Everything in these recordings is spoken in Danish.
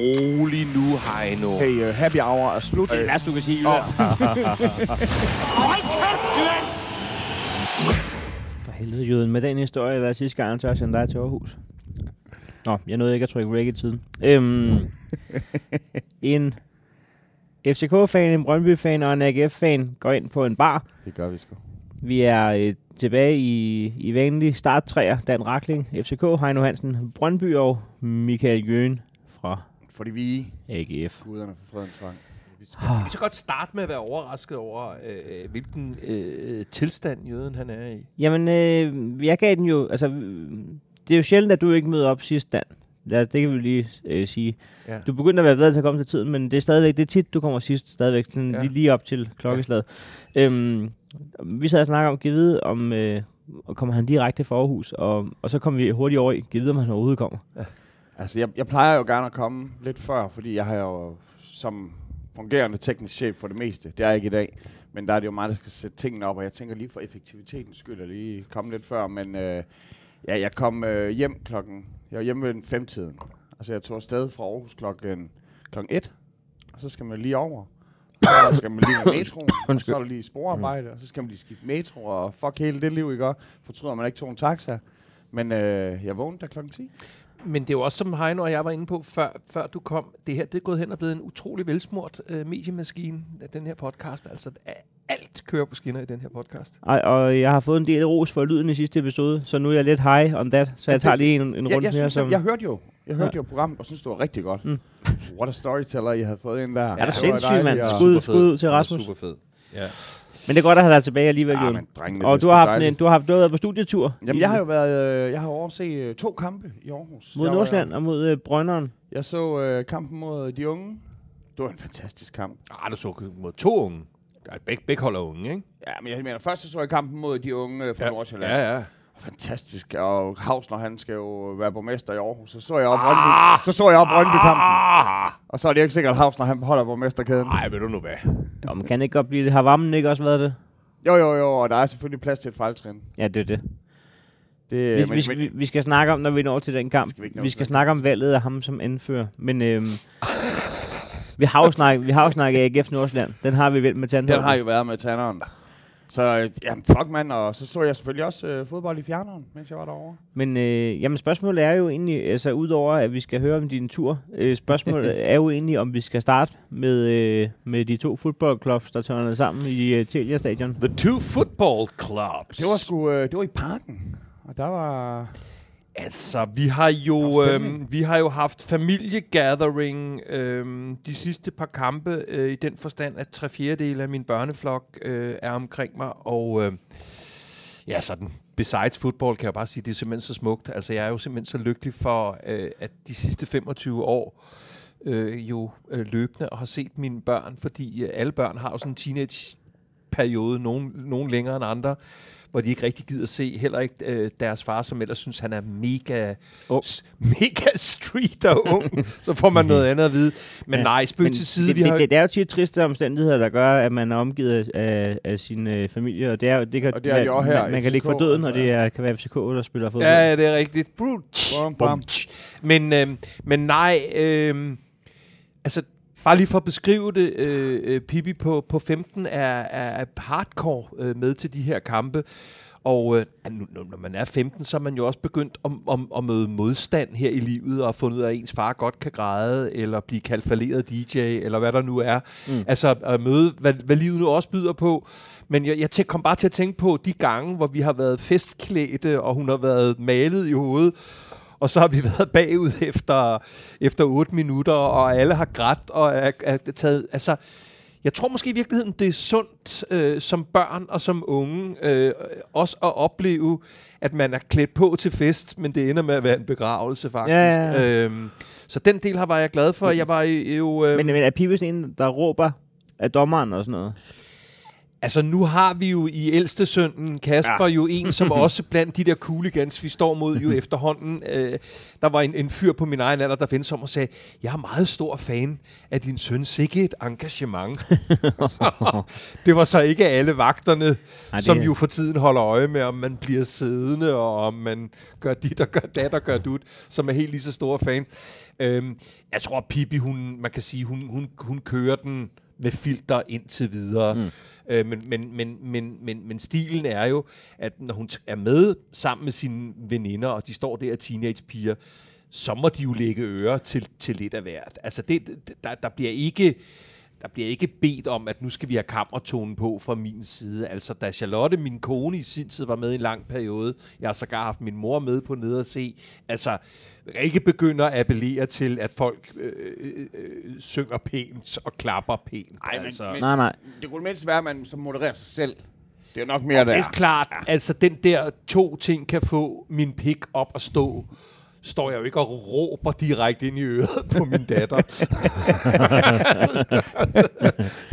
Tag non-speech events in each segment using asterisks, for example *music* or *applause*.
rolig nu, Heino. Hey, uh, happy hour er slut. Det er det værste, du kan sige. *laughs* Hold kæft, Glenn! For helvede, Jøden. Med den historie, der er sidste gang, jeg tør at sende dig til Aarhus. Nå, jeg nåede ikke at trykke rec i tiden. Øhm, *laughs* en FCK-fan, en Brøndby-fan og en AGF-fan går ind på en bar. Det gør vi sgu. Vi er øh, tilbage i, i vanlig starttræer. Dan Rakling, FCK, Heino Hansen, Brøndby og Michael Jøen fra Fordi vi AGF. guderne for fredens tvang. Vi kan så godt starte med at være overrasket over, øh, hvilken øh, tilstand jøden han er i. Jamen, øh, jeg gav den jo... Altså, det er jo sjældent, at du ikke møder op sidst, Dan. Ja, det kan vi lige øh, sige. Ja. Du begynder at være bedre til at komme til tiden, men det er stadigvæk, det er tit, du kommer sidst, stadigvæk, sådan Ja. ja. lige, lige op til klokkeslaget. Ja. Øhm, vi sad og snakkede om, giv vide, om øh, kommer han direkte fra Aarhus, og, og så kom vi hurtigt over i, giv vide, om han overhovedet kommer. Altså, jeg, jeg plejer jo gerne at komme lidt før, fordi jeg har jo som fungerende teknisk chef for det meste. Det er jeg ikke i dag. Men der er det jo mig, der skal sætte tingene op, og jeg tænker lige for effektivitetens skyld at lige komme lidt før. Men øh, ja, jeg kom øh, hjem klokken... Jeg var hjemme ved den femtiden. Altså, jeg tog afsted fra Aarhus klokken, klokken 1, og så skal man lige over. Så skal man lige med *coughs* metroen, og så er der lige sporarbejde, og så skal man lige skifte metro, og fuck hele det liv, ikke? Fortryder man ikke tog en taxa. Men øh, jeg vågnede der klokken 10. Men det er jo også, som Heino og jeg var inde på, før, før du kom. Det her det er gået hen og blevet en utrolig velsmurt øh, mediemaskine af den her podcast. Altså, alt kører på skinner i den her podcast. Og, og jeg har fået en del ros for lyden i sidste episode, så nu er jeg lidt high on that, så jeg tager lige en, en jeg, runde jeg, mere. synes, Som, jeg, jeg hørte jo, jeg hørte Ja. jo programmet, og synes det var rigtig godt. Mm. What a storyteller, I havde fået ind der. Ja, det var sindssygt, mand. Skud, skud ud til Rasmus. Super fed. Ja. Men det er godt at have dig tilbage alligevel, Jon. men drengene, Og det du er har, haft en, du har haft du har været på studietur. Jamen, jeg har jo været, øh, jeg har overset øh, to kampe i Aarhus. Mod jeg, Nordsjælland og mod øh, Brønderen. Jeg så øh, kampen mod de unge. Det var en fantastisk kamp. Ah, du så mod to unge. Der er begge, begge holder unge, ikke? Ja, men jeg mener, først så, så jeg kampen mod de unge øh, fra ja. Nordsjælland. Ja, ja. Fantastisk. Og Hausner, han skal jo være borgmester i Aarhus. Så så jeg op Brøndby, så så jeg op Brøndby-kampen. Ah! Og så er det ikke sikkert, at Hausner han holder borgmesterkæden. Ej, ved du nu hvad? Jo, men kan det ikke godt blive det? Har varmen ikke også været det? Jo, jo, jo, og der er selvfølgelig plads til et fejltrin. Ja, det er det. Det, Vi, men, vi, skal, vi, vi skal snakke om, når vi når til den kamp. Skal vi vi skal snakke om valget af ham som anfører. Men øhm, vi har jo snakket, vi har jo snakket AGF Nordsjælland. Den har vi vel med Tandholm. Den har jo været med tanderen. Så øh, jamen, fuck mand, og så så jeg selvfølgelig også øh, fodbold i fjerneren, mens jeg var derovre. Men øh, jamen, spørgsmålet er jo egentlig, altså udover at vi skal høre om din tur, øh, spørgsmålet *laughs* er jo egentlig, om vi skal starte med, øh, med de to fodboldklubs, der tørner sammen i øh, Telia Stadion. The two football clubs. Det var sgu, øh, det var i parken. Og der var... Altså, vi har jo, øhm, vi har jo haft familiegathering øhm, de sidste par kampe øh, i den forstand, at tre fjerdedele af min børneflok øh, er omkring mig, og øh, ja, sådan besides football kan jeg bare sige, det er simpelthen så smukt. Altså, jeg er jo simpelthen så lykkelig for, øh, at de sidste 25 år øh, jo øh, løbende og har set mine børn, fordi øh, alle børn har jo sådan en teenage-periode, nogen, nogen længere end andre, hvor de ikke rigtig gider se, heller ikke øh, deres far, som ellers synes, han er mega, Ung. s- mega street og ung. *laughs* så får man noget andet at vide. Men Ja, nej, spøg Men til side. det, vi har, det, det, det er jo tit triste omstændigheder, der gør, at man er omgivet af, af sin øh, familie, og det, er, det kan, Og det er de man, her, man, man kan ligge for døden, og altså, det er, kan være FCK, der spiller fodbold. Ja, ja, det er rigtigt. Bum. Bum. Men, øh, men nej, øh, altså bare lige for at beskrive det, øh, øh, Pippi på, på 15 er, er hardcore øh, med til de her kampe. Og øh, nu, når man er 15, så er man jo også begyndt at, at, at møde modstand her i livet, og fundet ud af, at ens far godt kan græde, eller blive kaldt falderet DJ, eller hvad der nu er. Mm. Altså at møde, hvad, hvad livet nu også byder på. Men jeg, jeg kom bare til at tænke på de gange, hvor vi har været festklædte, og hun har været malet i hovedet, og så har vi *laughs* været bagud efter, efter 8 minutter, og alle har grædt og er, er taget... Altså, jeg tror måske i virkeligheden, det er sundt øh, som børn og som unge øh, også at opleve, at man er klædt på til fest, men det ender med at være en begravelse faktisk. Ja, ja, ja. Øhm, så den del har var jeg glad for. Jeg var jo... Øh, Men, men er Pibes en, der råber af dommeren og sådan noget? Altså, nu har vi jo i ældste sønnen Kasper ja. jo en, som *laughs* også blandt de der cooligans, vi står mod jo efterhånden. Øh, der var en, en fyr på min egen alder, der vendte om og sagde, jeg er meget stor fan af din søn. Sikke et engagement. *laughs* det var så ikke alle vagterne, Ej, det... som jo for tiden holder øje med, om man bliver siddende, og om man gør dit og gør dat og gør dut, som er helt lige så store fan. Øhm, jeg tror, Pippi, hun, man kan sige, hun, hun, hun kører den med filter indtil videre. Mm. Øh, men, men, men, men, men, men stilen er jo, at når hun er med sammen med sine veninder, og de står der teenagepiger, så må de jo lægge øre til, til lidt af hvert. Altså, det, der, der bliver ikke der bliver ikke bedt om, at nu skal vi have kammertonen på fra min side. Altså, da Charlotte, min kone, i sin tid var med i en lang periode, jeg har sågar haft min mor med på nede og se, altså, ikke begynder at appellere til, at folk øh, øh, øh, synger pænt og klapper pænt. Ej, men, altså. men, Nej, nej. Det kunne mindst være, at man så modererer sig selv. Det er nok mere der. Det er klart, ja. altså den der to ting kan få min pik op at stå, står jeg jo ikke og råber direkte ind i øret på min datter. *laughs*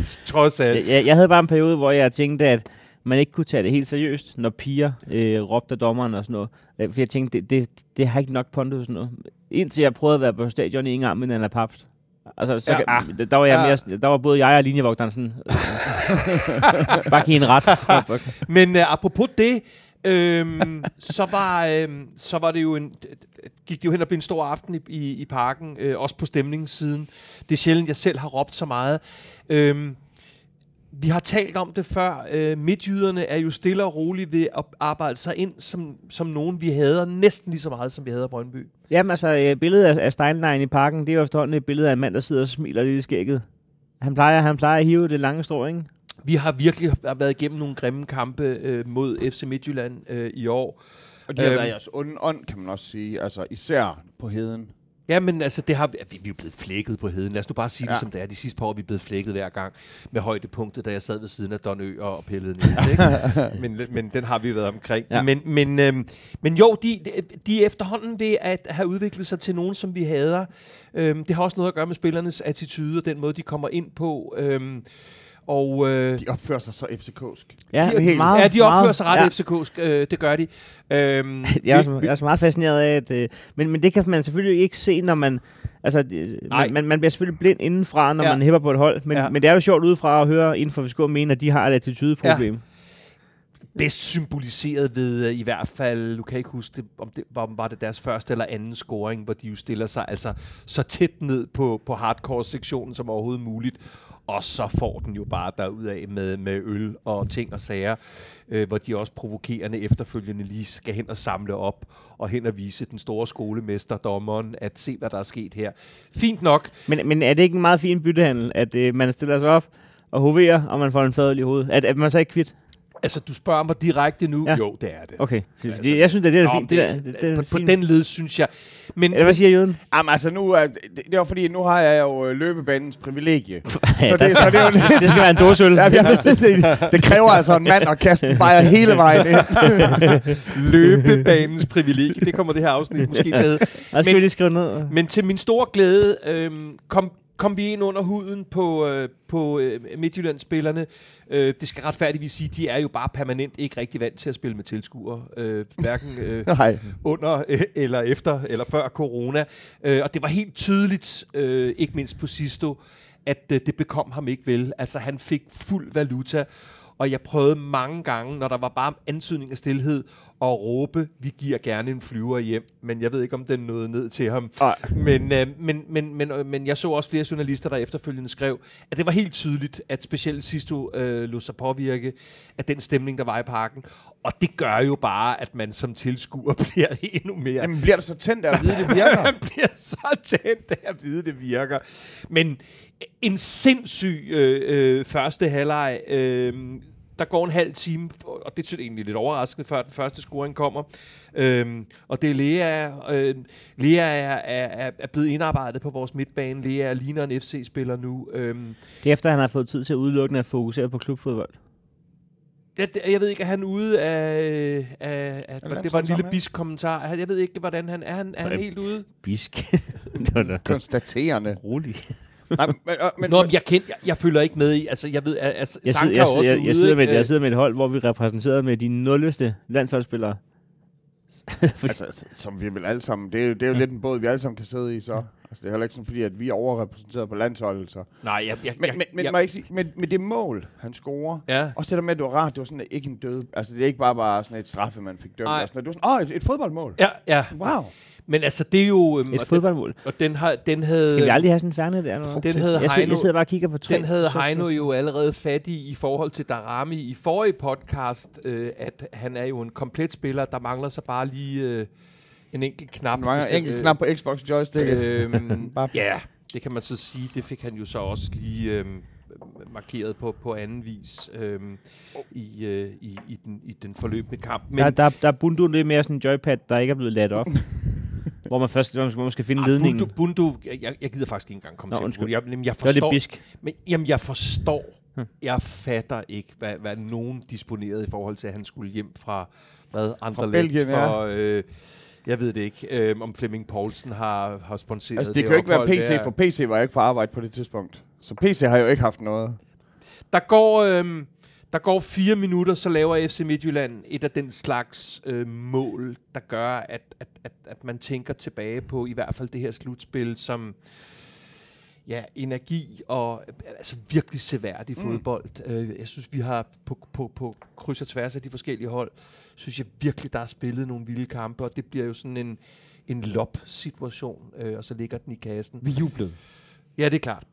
*laughs* Trods alt. Jeg, jeg havde bare en periode, hvor jeg tænkte, at man ikke kunne tage det helt seriøst, når piger øh, råbte af dommeren og sådan noget. Øh, For jeg tænkte, det, det, det har ikke nok pondus og sådan noget. Indtil jeg prøvede at være på stadion i en gang med Nana Papst. Altså, så Ja. ja. kan, der, var jeg mere, der var både jeg og linjevogteren sådan, *laughs* bare give en ret. Men uh, apropos det, øhm, så, var, øhm, så var det jo en, gik det jo hen og blev en stor aften i, i, i parken, øh, også på stemningssiden. Det er sjældent, jeg selv har råbt så meget. Øhm, vi har talt om det før. Øh, midtjyderne er jo stille og roligt ved at arbejde sig ind som, som nogen, vi hader næsten lige så meget, som vi hader Brøndby. Jamen altså, øh, billedet af, af Steinlein i parken, det er jo efterhånden et billede af en mand, der sidder og smiler lidt i skægget. Han plejer, han plejer at hive det lange strå, ikke? Vi har virkelig været igennem nogle grimme kampe øh, mod FC Midtjylland øh, i år. Og de har Øhm. været jeres onde ånd, kan man også sige. Altså, især på heden. Ja, men altså, det har, vi, vi er jo blevet flækket på heden. Lad os nu bare sige ja. Det, som det er. De sidste par år er vi blevet flækket hver gang med højdepunktet, da jeg sad ved siden af Don Ø og pillede Niels, ikke? *laughs* men, men den har vi været omkring. Ja. Men, men, øhm, men jo, de, de er efterhånden ved at have udviklet sig til nogen, som vi hader. Øhm, det har også noget at gøre med spillernes attitude og den måde, de kommer ind på. Øhm, og, øh, De opfører sig så FCK'sk. Ja, de, helt- meget, ja, de opfører meget, sig ret ja. FCK'sk, øh, det gør de. Øhm, *laughs* Jeg er, vi- også, jeg er så meget fascineret af, at... Øh, men, men det kan man selvfølgelig ikke se, når man... Altså, Nej. man, man, man bliver selvfølgelig blind indenfra, når Ja. man hæpper på et hold. Men, Ja. ja. men det er jo sjovt udefra at høre inden for FCK mene, at de har et attitudeproblem. Ja bedst symboliseret ved øh, i hvert fald, du kan ikke huske det, om det var, var det deres første eller anden scoring, hvor de jo stiller sig altså så tæt ned på, på hardcore-sektionen som overhovedet muligt, og så får den jo bare derudad med, med øl og ting og sager, øh, hvor de også provokerende efterfølgende lige skal hen og samle op, og hen og vise den store skolemester, dommeren, at se, hvad der er sket her. Fint nok, Men, men er det ikke en meget fin byttehandel, at øh, man stiller sig op og hoverer, og man får en fadøl i hovedet? At, at man så ikke kvit? Altså du spørger mig direkte nu, ja. Jo, det er det. Okay. Altså, Altså, jeg synes, at det er Nå, fint. Det, det, det, det, på, på den led, synes jeg. Men, Eller hvad siger jøden? Jamen altså, nu er, det, det var fordi, nu har jeg jo øh, løbebanens privilegie. *laughs* Ja, så, det, så det er jo lidt... *laughs* Det skal være en dåseøl. Ja, jeg det, det kræver altså en mand at kaste en bajer hele vejen ind. *laughs* løbebanens privilegie. Det kommer det her afsnit måske til at hedde. Skal Men- vi lige skrive ned. Men til min store glæde øhm, kom, kom vi ind under huden på, øh, på øh, Midtjylland-spillerne. Øh, det skal retfærdigvis sige, de er jo bare permanent ikke rigtig vant til at spille med tilskuere. Øh, hverken *laughs* øh, Nej. under øh, eller efter eller før corona. Øh, og det var helt tydeligt, øh, ikke mindst på Sisto, at øh, det bekom ham ikke vel. Altså han fik fuld valuta, og jeg prøvede mange gange, når der var bare antydning af stillhed, at råbe, vi giver gerne en flyver hjem, men jeg ved ikke, om den nåede ned til ham. Men, øh, men, men, men, øh, men jeg så også flere journalister, der efterfølgende skrev, at det var helt tydeligt, at specielt Sisto øh, lå sig påvirke af den stemning, der var i parken. Og det gør jo bare, at man som tilskuer *laughs* bliver endnu mere Jamen, bliver du så tændt af at vide, det virker? *laughs* man bliver så tændt af at vide, det virker. Men en sindssyg øh, øh, første halvleg. Øh, der går en halv time, og det er egentlig lidt overraskende, før den første scoring kommer. Øhm, og det er Lea. Øh, Lea er, er, er- blevet indarbejdet på vores midtbane. Lea ligner en FC-spiller nu. Øhm, Det er efter, han har fået tid til at udelukkende at fokusere på klubfodbold. jeg, jeg ved ikke, er han ude af... af, af Er det var en lille landsholdssamling? bisk kommentar. Jeg ved ikke, hvordan han er. Han, er han helt ude? Bisk. *laughs* Konstaterende. roligt. Nej, men, men, Nå, men jeg, kend, jeg, jeg følger ikke med i, altså jeg ved, at altså, Jeg, sidder, er jeg, også jeg, ude, jeg, sidder med, jeg sidder med et hold, hvor vi er repræsenteret med de nulleste landsholdsspillere. *laughs* Fordi, altså, som vi vil alle sammen, det er jo, det er jo lidt en båd, vi alle sammen kan sidde i, så. Altså, det er heller ikke sådan, fordi at vi er overrepræsenteret på landsholdet, så. Nej, jeg, jeg, Men, men, men, jeg, må jeg ikke sige, men, men det mål, han scorer, ja. også det der med, at det var rart, det var sådan ikke en død, altså det er ikke bare, bare sådan et straffe, man fik dømt, Nej. og sådan, det var sådan, åh, et, et fodboldmål. Ja, ja. Wow. Men altså, det er jo... øhm, et og fodboldmål. Den, og den, har, den havde... Skal vi aldrig have sådan en færne der? Eller? hvad? Den havde jeg, sidder, Heino- jeg sidder bare og kigger på tre. Den havde Heino jo allerede fat i i forhold til Darami i forrige podcast, øh, at han er jo en komplet spiller. Der mangler så bare lige øh, en enkelt knap. Der mangler det- enkelt knap på Xbox joystick. Øhm, *laughs* Bare- ja, det kan man så sige. Det fik han jo så også lige øhm, markeret på, på anden vis øhm, i, øh, i, i, den, i den forløbende kamp. Men Der, der, der er Bundu lidt mere sådan en joypad, der ikke er blevet ladt op. *laughs* *laughs* hvor man først hvor man skal, hvor man skal finde Ah, ledningen. Bundu, Bundu jeg, jeg gider faktisk ikke engang komme Nå, til undskyld. det. Jeg, jamen, jeg er det forstår, bisk. men, jamen, jeg forstår. Hm. Jeg fatter ikke, hvad, hvad nogen disponerede i forhold til, at han skulle hjem fra hvad, andre Belgien, ja. for, øh, jeg ved det ikke, øh, om Flemming Poulsen har, har sponsoreret Altså, det kan jo ikke være PC, der. for PC var ikke på arbejde på det tidspunkt. Så PC har jo ikke haft noget. Der går, øhm, der går fire minutter, så laver FC Midtjylland et af den slags øh, mål, der gør, at, at, at, at man tænker tilbage på i hvert fald det her slutspil som ja, energi og altså virkelig seværdig Mm. fodbold. Øh, jeg synes, vi har på, på, på kryds og tværs af de forskellige hold, synes jeg virkelig, der er spillet nogle vilde kampe, og det bliver jo sådan en, en lop-situation, øh, og så ligger den i kassen. Vi jublede. Ja, det er klart.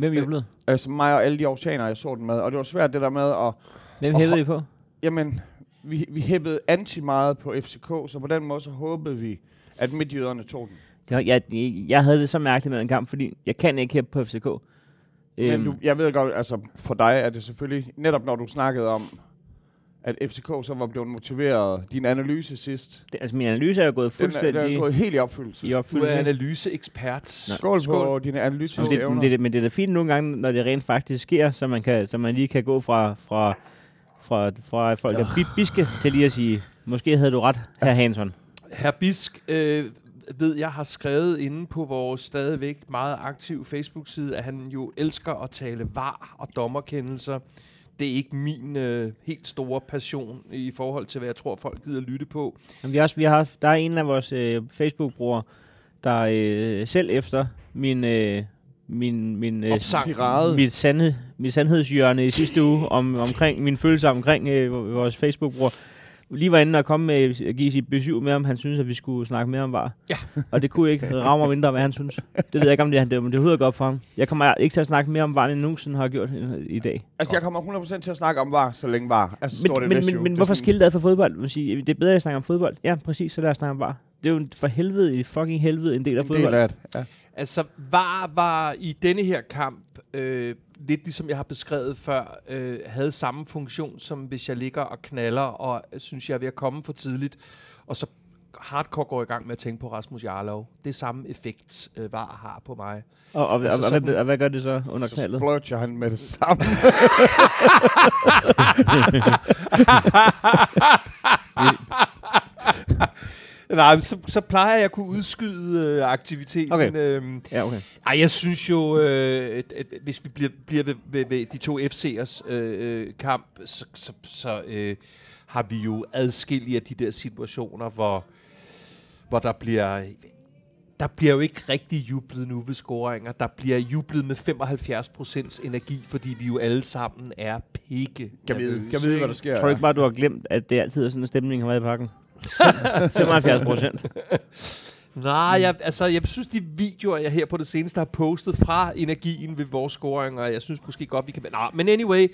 Hvem jublede? Altså mig og alle de oceaner, jeg så den med. Og det var svært det der med at... Hvem ho- I på? Jamen, vi, vi hæppede anti meget på FCK, så på den måde så håbede vi, at midtjyderne tog den. Det jeg, jeg havde det så mærkeligt med en kamp, fordi jeg kan ikke hæppe på FCK. Men Øhm, du, jeg ved godt, altså for dig er det selvfølgelig, netop når du snakkede om, at FCK så var blevet motiveret. Din analyse sidst, det, altså min analyse er jo gået den er, den fuldstændig er gået helt i opfyldelse. i Du er opfyldelse. analyseekspert. Skål, Skål. på dine analytiske Men det, evner. det, men det er da fint nogle gange, når det rent faktisk sker, så man, kan, så man lige kan gå fra, fra, fra, fra folk er bit biske til lige at sige, måske havde du ret, herr Hansson. Herr Bisk, øh, ved jeg har skrevet inde på vores stadigvæk meget aktive Facebook-side, at han jo elsker at tale var og dommerkendelser. Det er ikke min øh, helt store passion i forhold til, hvad jeg tror, folk gider lytte på. Men vi også, vi har, der er en af vores øh, Facebook-brugere, der øh, selv efter min, øh, min, min, øh, Opsang. Mit, sandhed, mit sandhedshjørne i sidste uge om, omkring min følelse omkring øh, vores Facebook-bruger, lige var inde og komme med at give sit besøg med, om han synes, at vi skulle snakke mere om var. Ja. og det kunne ikke *laughs* ramme mig mindre, hvad han synes. Det ved jeg ikke, om det, det, om det overhovedet godt for ham. Jeg kommer ikke til at snakke mere om var, end nogensinde har gjort øh, i dag. Altså, jeg kommer 100% til at snakke om var, så længe var. Altså, Men, det men, men, men hvorfor sådan- skille det ad fra fodbold? Man siger, det er bedre at snakke om fodbold. Ja, præcis, så lad os snakke om var. Det er jo for helvede, i fucking helvede, en del af En del fodbold. af det, ja. Altså, VAR var i denne her kamp, øh, lidt ligesom jeg har beskrevet før, øh, havde samme funktion, som hvis jeg ligger og knaller, og synes, jeg er ved at komme for tidligt, og så hardcore går i gang med at tænke på Rasmus Jarlov. Det er samme effekt, øh, VAR har på mig. Og, og, Altså og, og, sådan- hvad, og hvad gør det så under Så knaldet? splurger han med det samme. *laughs* *laughs* Nej, så, så plejer jeg at kunne udskyde øh, aktiviteten. Okay. Øhm, Ja, okay. ej, jeg synes jo, øh, at, at, hvis vi bliver, bliver ved, ved, ved de to FC'ers øh, øh, kamp, så, så, så øh, har vi jo adskillige af de der situationer, hvor, hvor der bliver... Der bliver jo ikke rigtig jublet nu ved scoringer. Der bliver jublet med 75% energi, fordi vi jo alle sammen er pikke. Kan vi, nervøse, kan vi vide, hvad der sker? Tror du ikke bare, du har glemt, at det altid er sådan en stemning, har været i pakken? *laughs* 75 procent. Nej, jeg, altså, jeg synes, de videoer, jeg her på det seneste har postet fra energien ved vores scoring, og jeg synes måske godt, vi kan... Nej, men anyway,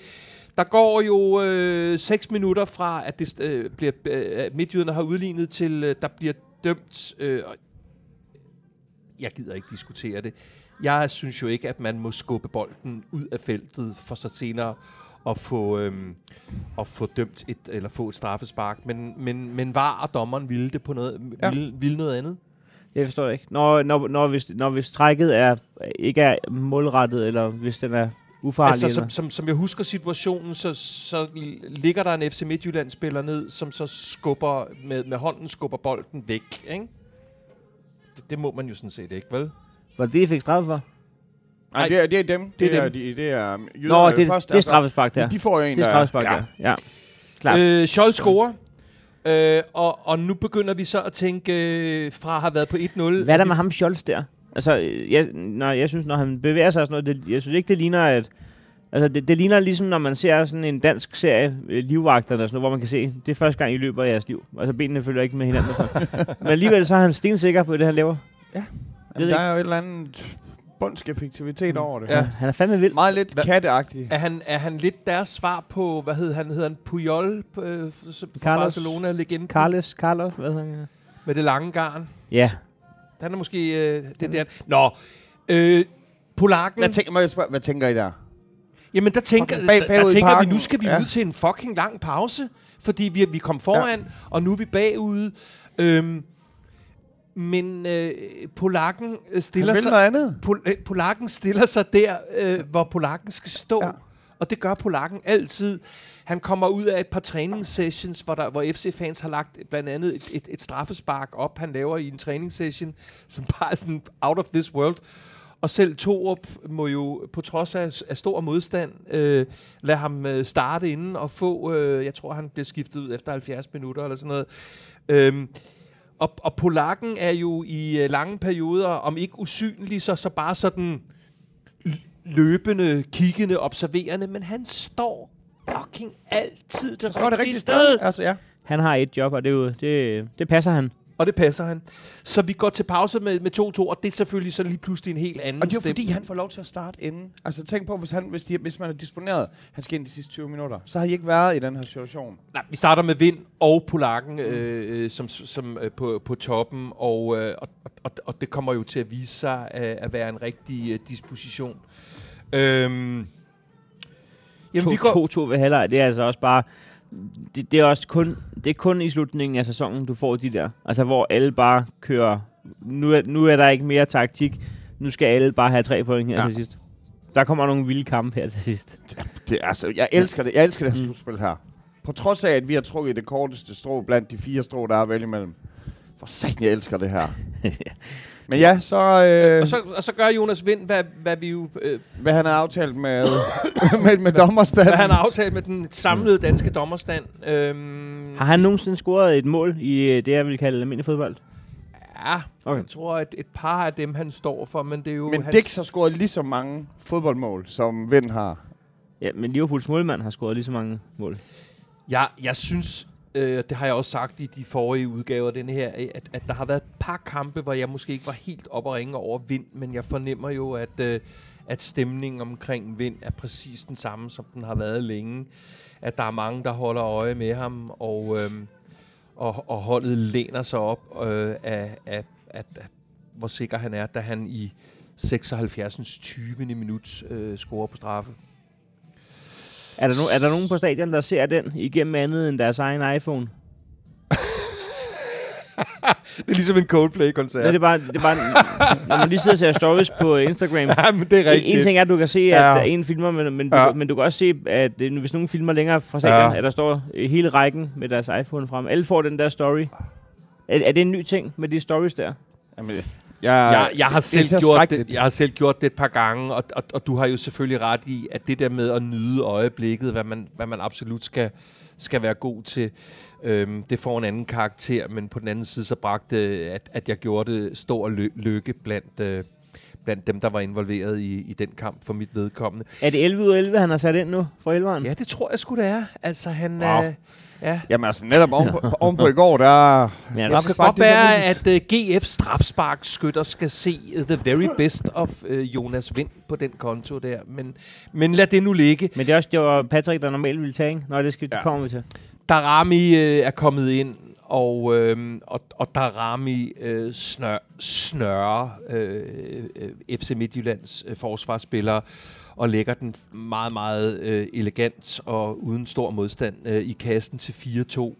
der går jo øh, 6 minutter fra, at det øh, bliver, øh, midtjyderne har udlignet til, øh, der bliver dømt... Øh, og jeg gider ikke diskutere det. Jeg synes jo ikke, at man må skubbe bolden ud af feltet for så senere at få, øhm, at få dømt et, eller få et straffespark. Men, men, men var og dommeren ville det på noget, Ja. ville, ville noget andet? Jeg forstår det ikke. Når, når, når, hvis, når hvis trækket er, ikke er målrettet, eller hvis den er ufarlig. Altså, som, som, som jeg husker situationen, så, så ligger der en FC Midtjylland-spiller ned, som så skubber med, med hånden skubber bolden væk, ikke? Det, det må man jo sådan set ikke, vel? Var det, I fik straffe for? Nej, Ej, det er, det er dem. det er Det er, dem. de, det er Nå, jøderne det, først, det er altså. straffespark der. De får jo en, Det er der... straffespark ja. der. Ja. Klart. Øh, Scholz scorer. Øh, og, og nu begynder vi så at tænke, øh, fra at have været på 1-0. Hvad er der med ham Scholz der? Altså, øh, jeg, når, jeg synes, når han bevæger sig og sådan noget, det, jeg synes ikke, det ligner, at... Altså, det, det ligner ligesom, når man ser sådan en dansk serie, øh, Livvagterne, og sådan noget, hvor man kan se, det er første gang, I løber i jeres liv. Altså, benene følger ikke med hinanden. *laughs* Men alligevel så er han stensikker på det, han laver. Jamen, der er jo et eller andet bundsk effektivitet Mm. over det. Ja. Han er fandme vild. Meget lidt Hva- katteagtig. Er han, er han lidt deres svar på, hvad hed han? Hedder han Puyol øh, fra Carlos. Barcelona, legenden Carlos, Carlos, hvad hedder han? med det lange garn? Ja. Han er måske øh, det der. Nå, øh, Polakken. Hvad, tænker, må jeg spørge, hvad tænker I der? Jamen, der tænker, Fucking bag- der, tænker vi, nu skal vi Ja. ud til en fucking lang pause, fordi vi, vi kom foran, ja. og nu er vi bagude. Øhm, men øh, Polakken øh, stiller sig... andet. Pol- øh, Polakken stiller sig der, øh, hvor Polakken skal stå. Ja. Og det gør Polakken altid. Han kommer ud af et par træningssessions, hvor, der, hvor FC-fans har lagt blandt andet et, et, et straffespark op, han laver i en træningssession, som bare er sådan out of this world. Og selv Torup må jo, på trods af, af stor modstand, øh, lade ham øh, starte inden og få, øh, jeg tror, han blev skiftet ud efter 70 minutter eller sådan noget. Øhm, og, og Polakken er jo i øh, lange perioder, om ikke usynlig, så, så bare sådan løbende, kiggende, observerende, men han står fucking altid det, Så er det rigtigt sted. Altså, ja. Han har et job, og det, er jo, det, det passer han. Og det passer han. Så vi går til pause med, med 2-2, og det er selvfølgelig så lige pludselig en helt anden Og det er jo fordi, han får lov til at starte inden. Altså tænk på, hvis, han, hvis, de, hvis man er disponeret, han skal ind de sidste 20 minutter, så har I ikke været i den her situation. Nej, vi starter med Vind og Polakken øh, øh, som, som øh, på, på toppen, og, øh, og, og, og det kommer jo til at vise sig øh, at være en rigtig øh, disposition. Øhm, jamen, vi går... 2-2 ved halvleg, det er altså også bare... Det, det, er også kun, det er kun i slutningen af sæsonen, du får de der. Altså, hvor alle bare kører... Nu er, nu er der ikke mere taktik. Nu skal alle bare have tre point her Ja. ja. til sidst. Der kommer nogle vilde kampe her til sidst. *laughs* Det, er altså, jeg elsker det. Jeg elsker det her Mm. slutspil her. På trods af, at vi har trukket det korteste strå blandt de fire strå, der er vælge imellem. For satan, jeg elsker det her. *laughs* Men ja, så... Øh, Og så, og så gør Jonas Vind, hvad, hvad vi jo... Øh, hvad han har aftalt med, *coughs* med, med dommerstanden. hvad han har aftalt med den samlede danske dommerstand. Øhm, Har han nogensinde scoret et mål i øh, det, jeg vil kalde almindelig fodbold? Ja, Okay. jeg tror, at et par af dem, han står for, men det er jo... Men hans- Dix har scoret lige så mange fodboldmål, som Vind har. Ja, men Liverpools målmand har scoret lige så mange mål. Jeg, jeg synes, øh, det har jeg også sagt i de forrige udgaver den her, øh, at, at der har været et par kampe, hvor jeg måske ikke var helt op og ringe over vind, men jeg fornemmer jo, at, øh, at stemningen omkring vind er præcis den samme, som den har været længe. At der er mange, der holder øje med ham, og, øh, og, og holdet læner sig op øh, af, af, af, af, hvor sikker han er, da han i 76. 20. minut øh, scorer på straffe. Er der, no, er der nogen på stadion, der ser den igennem andet end deres egen iPhone? *laughs* Det er ligesom en Coldplay-koncert. Ja. Det er bare, det er bare når man lige sidder og ser stories på Instagram. *laughs* Ja, men det er rigtigt. En ting er, at du kan se, at Ja. en filmer, men, men, du, Ja. ja. men du kan også se, at øh, hvis nogen filmer længere fra stadion, Ja. at der står hele rækken med deres iPhone frem. Alle får den der story. Er, er det en ny ting med de stories der? Jamen, jeg, jeg, jeg, har selv ser gjort det, jeg har selv gjort det et par gange, og, og, og du har jo selvfølgelig ret i, at det der med at nyde øjeblikket, hvad man, hvad man absolut skal, skal være god til, øhm, det får en anden karakter, men på den anden side så bragte, at, at jeg gjorde det stor ly- lykke blandt, øh, blandt dem, der var involveret i, i den kamp for mit vedkommende. Er det 11 ud af 11, han har sat ind nu for 11'eren? Ja, det tror jeg sgu det er. Altså, han... Wow. Øh, ja. Jamen altså, netop ovenpå, ovenpå i går, der... Men jeg Det kan godt det er være, at uh, GF strafspark skytter skal se uh, the very best of uh, Jonas Vind på den konto der. Men, men lad det nu ligge. Men det er også det var Patrick, der normalt ville tage, ikke? Nå, det, skal, det Ja. kommer vi til. Darami uh, er kommet ind, og, øhm, og, og Darami øh, snør, snører øh, øh, FC Midtjyllands øh, forsvarsspillere og lægger den meget, meget øh, elegant og uden stor modstand øh, i kassen til 4-2. Og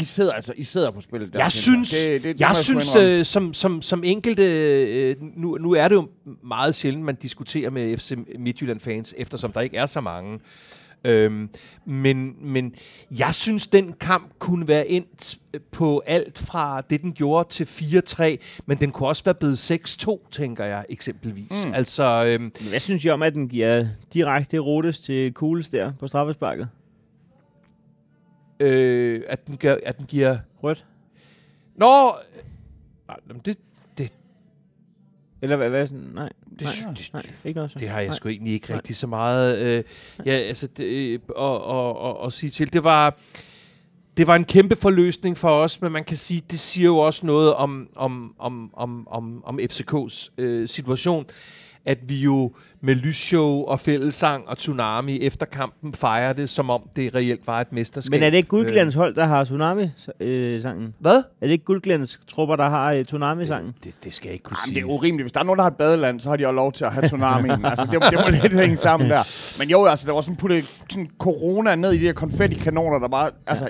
I sidder altså, I sidder på spillet. Der, Jeg synes, det, det, det jeg synes øh, som, som, som enkelte, øh, nu, nu er det jo meget sjældent, man diskuterer med FC Midtjylland-fans, eftersom der ikke er så mange. Øhm, men, men jeg synes, den kamp kunne være endt på alt fra det, den gjorde til 4-3, men den kunne også være blevet 6-2, tænker jeg eksempelvis. Mm. Altså, øhm, Hvad synes I om, at den giver direkte rutes til Kugles der på straffesparket? øh, at, den gør, at den giver... Rødt? Nå! det, Eller hvad? hvad nej, det, nej, det, nej, ikke noget så. Det har jeg Nej. sgu egentlig ikke Nej. rigtig så meget øh, ja, altså, det, øh, og, og, og, og sige til. Det var, det var en kæmpe forløsning for os, men man kan sige, det siger jo også noget om, om, om, om, om, om FCK's øh, situation, at vi jo med lysshow og fællesang og tsunami efter kampen fejrer det, som om det reelt var et mesterskab. Men er det ikke Øh, Guldglans hold, der har Tsunami-sangen? Hvad? er det ikke Guldglans trupper, der har øh, Tsunami-sangen? Det, det skal jeg ikke kunne Jamen, sige. det er urimeligt. Hvis der er nogen, der har et badeland, så har de også lov til at have tsunamien. *laughs* altså, det, det må lidt hænge sammen der. Men jo, altså, der var sådan puttet sådan corona ned i de her konfetti-kanoner, der bare... Altså,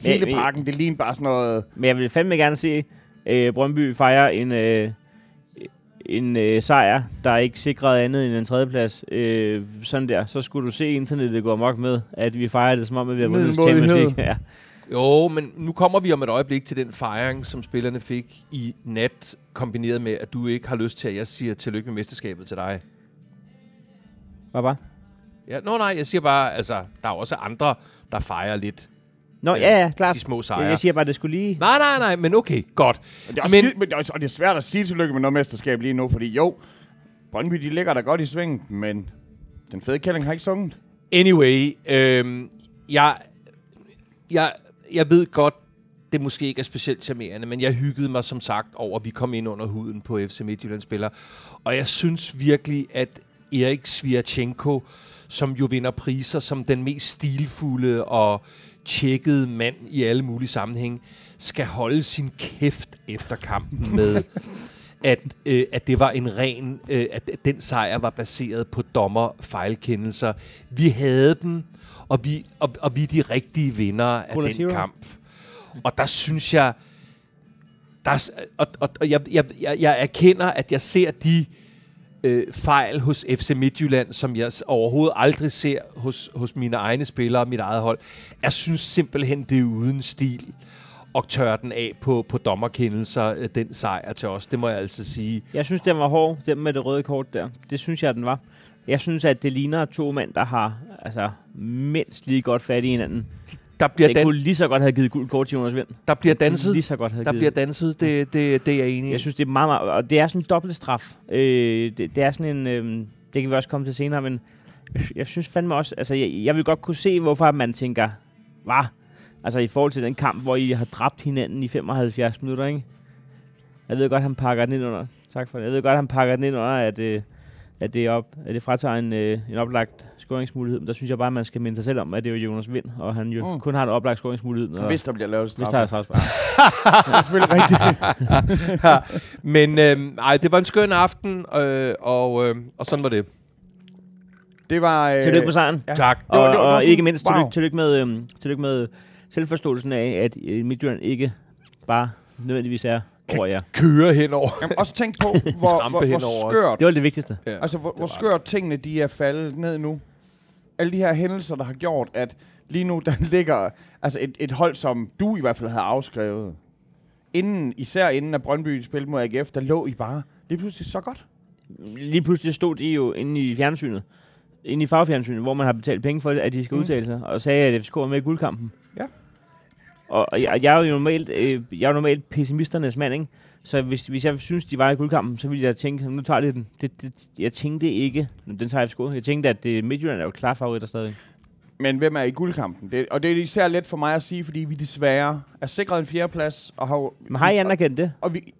hele Men- pakken, det lignede bare sådan noget... Men jeg vil fandme gerne se øh, Brøndby fejre en, øh, en øh, sejr, der ikke sikrede andet end en tredjeplads. Øh, sådan der. Så skulle du se internettet gå amok med, at vi fejrer det som om, at vi har vundet Champions. League. *laughs* Ja. Jo, men nu kommer vi om et øjeblik til den fejring, som spillerne fik i nat, kombineret med, at du ikke har lyst til, at jeg siger tillykke med mesterskabet til dig. Hvad bare? Ja, nå nej, jeg siger bare, altså, der er også andre, der fejrer lidt Nå, Øh, ja, ja, klart. de små Jeg, sejre. jeg siger bare, at det skulle lige... Nej, nej, nej, men okay, godt. Men det er, Men- men, men, og det er svært at sige tillykke med noget mesterskab lige nu, fordi jo, Brøndby, de ligger der godt i svingen, men den fede kælling har ikke sunget. Anyway, øhm, jeg, jeg, jeg ved godt, det måske ikke er specielt charmerende, men jeg hyggede mig som sagt over, at vi kom ind under huden på FC Midtjylland spiller. Og jeg synes virkelig, at Erik Svirchenko, som jo vinder priser som den mest stilfulde og tjekkede mand i alle mulige sammenhænge, skal holde sin kæft efter kampen med, *laughs* at, øh, at det var en ren, øh, at den sejr var baseret på dommerfejlkendelser. Vi havde dem, og vi, og, og vi er de rigtige vinder af Cola den Zero. kamp. Og der synes jeg, der, er og, og, og jeg, jeg, jeg, jeg erkender, at jeg ser de øh, fejl hos FC Midtjylland, som jeg overhovedet aldrig ser hos, hos mine egne spillere og mit eget hold. Jeg synes simpelthen, det er uden stil og tørre den af på, på dommerkendelser, øh, den sejr til os. Det må jeg altså sige. Jeg synes, den var hård, den med det røde kort der. Det synes jeg, den var. Jeg synes, at det ligner to mænd, der har altså, mindst lige godt fat i hinanden. Der bliver, Det dan- kunne lige så godt have givet guld kort til Jonas Vind. der bliver danset. Lige så godt have Der givet. bliver danset. Det, det, det er jeg enig i. Jeg synes, det er meget, meget... Og det er sådan en dobbelt straf. Øh, det, det er sådan en... Øh, det kan vi også komme til senere, men jeg, synes fandme også... Altså, jeg, jeg vil godt kunne se, hvorfor man tænker... Hvad? Altså, i forhold til den kamp, hvor I har dræbt hinanden i 75 minutter, ikke? Jeg ved godt, han pakker den ind under... Tak for det. Jeg ved godt, han pakker den ind under, at, øh, at, det, er op, at det fratager en, øh, en oplagt scoringsmulighed. Men der synes jeg bare, at man skal minde sig selv om, at det er jo Jonas Vind, og han jo Mm. kun har en oplagt scoringsmulighed. Og, Hvis der bliver lavet hvis straf. der er strafspark. det er *laughs* selvfølgelig rigtigt. *laughs* Men øh, ej, det var en skøn aften, øh, og, øh, og sådan var det. Det var... Øh, Tillykke med sejren. Ja. Tak. Det var- Og, det var og sådan- ikke mindst wow. tillykke, tillykke, med, øhm, tillykke med selvforståelsen af, at øh, Midtjylland ikke bare nødvendigvis er over jer. Køre henover. Jamen, også tænk på, *laughs* hvor, hvor, hvor skørt, Det var det vigtigste. Ja. altså, hvor, hvor skørt tingene de er faldet ned nu. Alle de her hændelser, der har gjort, at lige nu, *laughs* der ligger altså et, et hold, som du i hvert fald havde afskrevet. Inden, især inden at Brøndby spillede mod AGF, der lå I bare lige pludselig så godt. Lige pludselig stod de jo inde i fjernsynet, inde i fagfjernsynet, hvor man har betalt penge for, at de skal Mm. udtale sig, og sagde, at FCK var med i guldkampen. Ja. Og, jeg, jeg, er jo normalt, øh, jeg er jo normalt pessimisternes mand, ikke? Så hvis, hvis jeg synes, de var i guldkampen, så ville jeg tænke, nu tager de den. Det, det, jeg tænkte ikke, den tager FCK. Jeg tænkte, at det, Midtjylland er jo klar favoritter stadig. Men hvem er i guldkampen? Det, og det er især let for mig at sige, fordi vi desværre er sikret en fjerdeplads. Og har, Men har I anerkendt det? Og vi,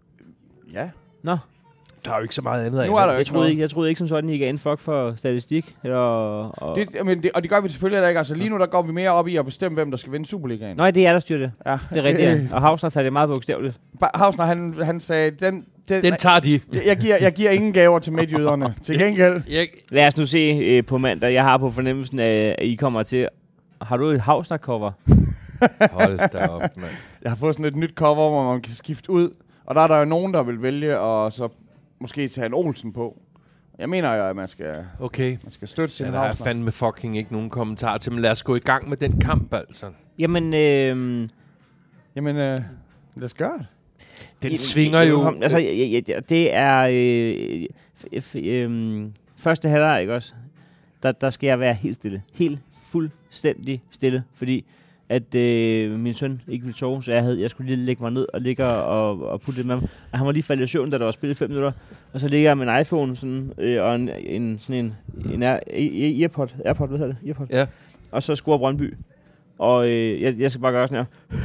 ja, Nå, Der er jo ikke så meget andet. nu er der jo jeg ikke troede, noget. ikke, jeg troede ikke som sådan, I gav en fuck for statistik. Eller, og, Det, men det, og det gør vi selvfølgelig heller ikke. Altså lige nu, der går vi mere op i at bestemme, hvem der skal vinde Superligaen. Nej, det er der styrer det. Ja, Det er rigtigt, ja. *laughs* Og Havsner tager det meget bogstaveligt. Hausner, han, han sagde, den, den, Den tager de. jeg, giver, jeg giver ingen gaver til midtjyderne. *laughs* til gengæld, Jeg, Lad os nu se øh, på mandag. Jeg har på fornemmelsen af, at I kommer til... Har du et Havsner-cover? *laughs* hold da op, mand. jeg har fået sådan et nyt cover, hvor man kan skifte ud. Og der er der jo nogen, der vil vælge at så måske tage en Olsen på. Jeg mener jo, at man skal, Okay. man skal støtte sin Ja, der er fandme fucking ikke nogen kommentar til, men lad os gå i gang med den kamp, altså. Jamen, øh, Jamen, øh, lad os gøre det. Den Jamen, svinger øh, jo... kom, Altså, ja, ja, ja, det er øh, f- øh, første halvleg, ikke også? Der, der skal jeg være helt stille. Helt fuldstændig stille, fordi at øh, min søn ikke ville sove, så jeg, havde, jeg skulle lige lægge mig ned og ligge og, og putte lidt med ham. Og han var lige faldet i søvn, da der var spillet fem minutter. Og så ligger jeg med en iPhone sådan, øh, og en, en, sådan en, en Air, Air- Earpod, Airpod, hvad hedder det? Earpod. Ja. Og så scorer Brøndby. Og øh, jeg, jeg skal bare gøre sådan her.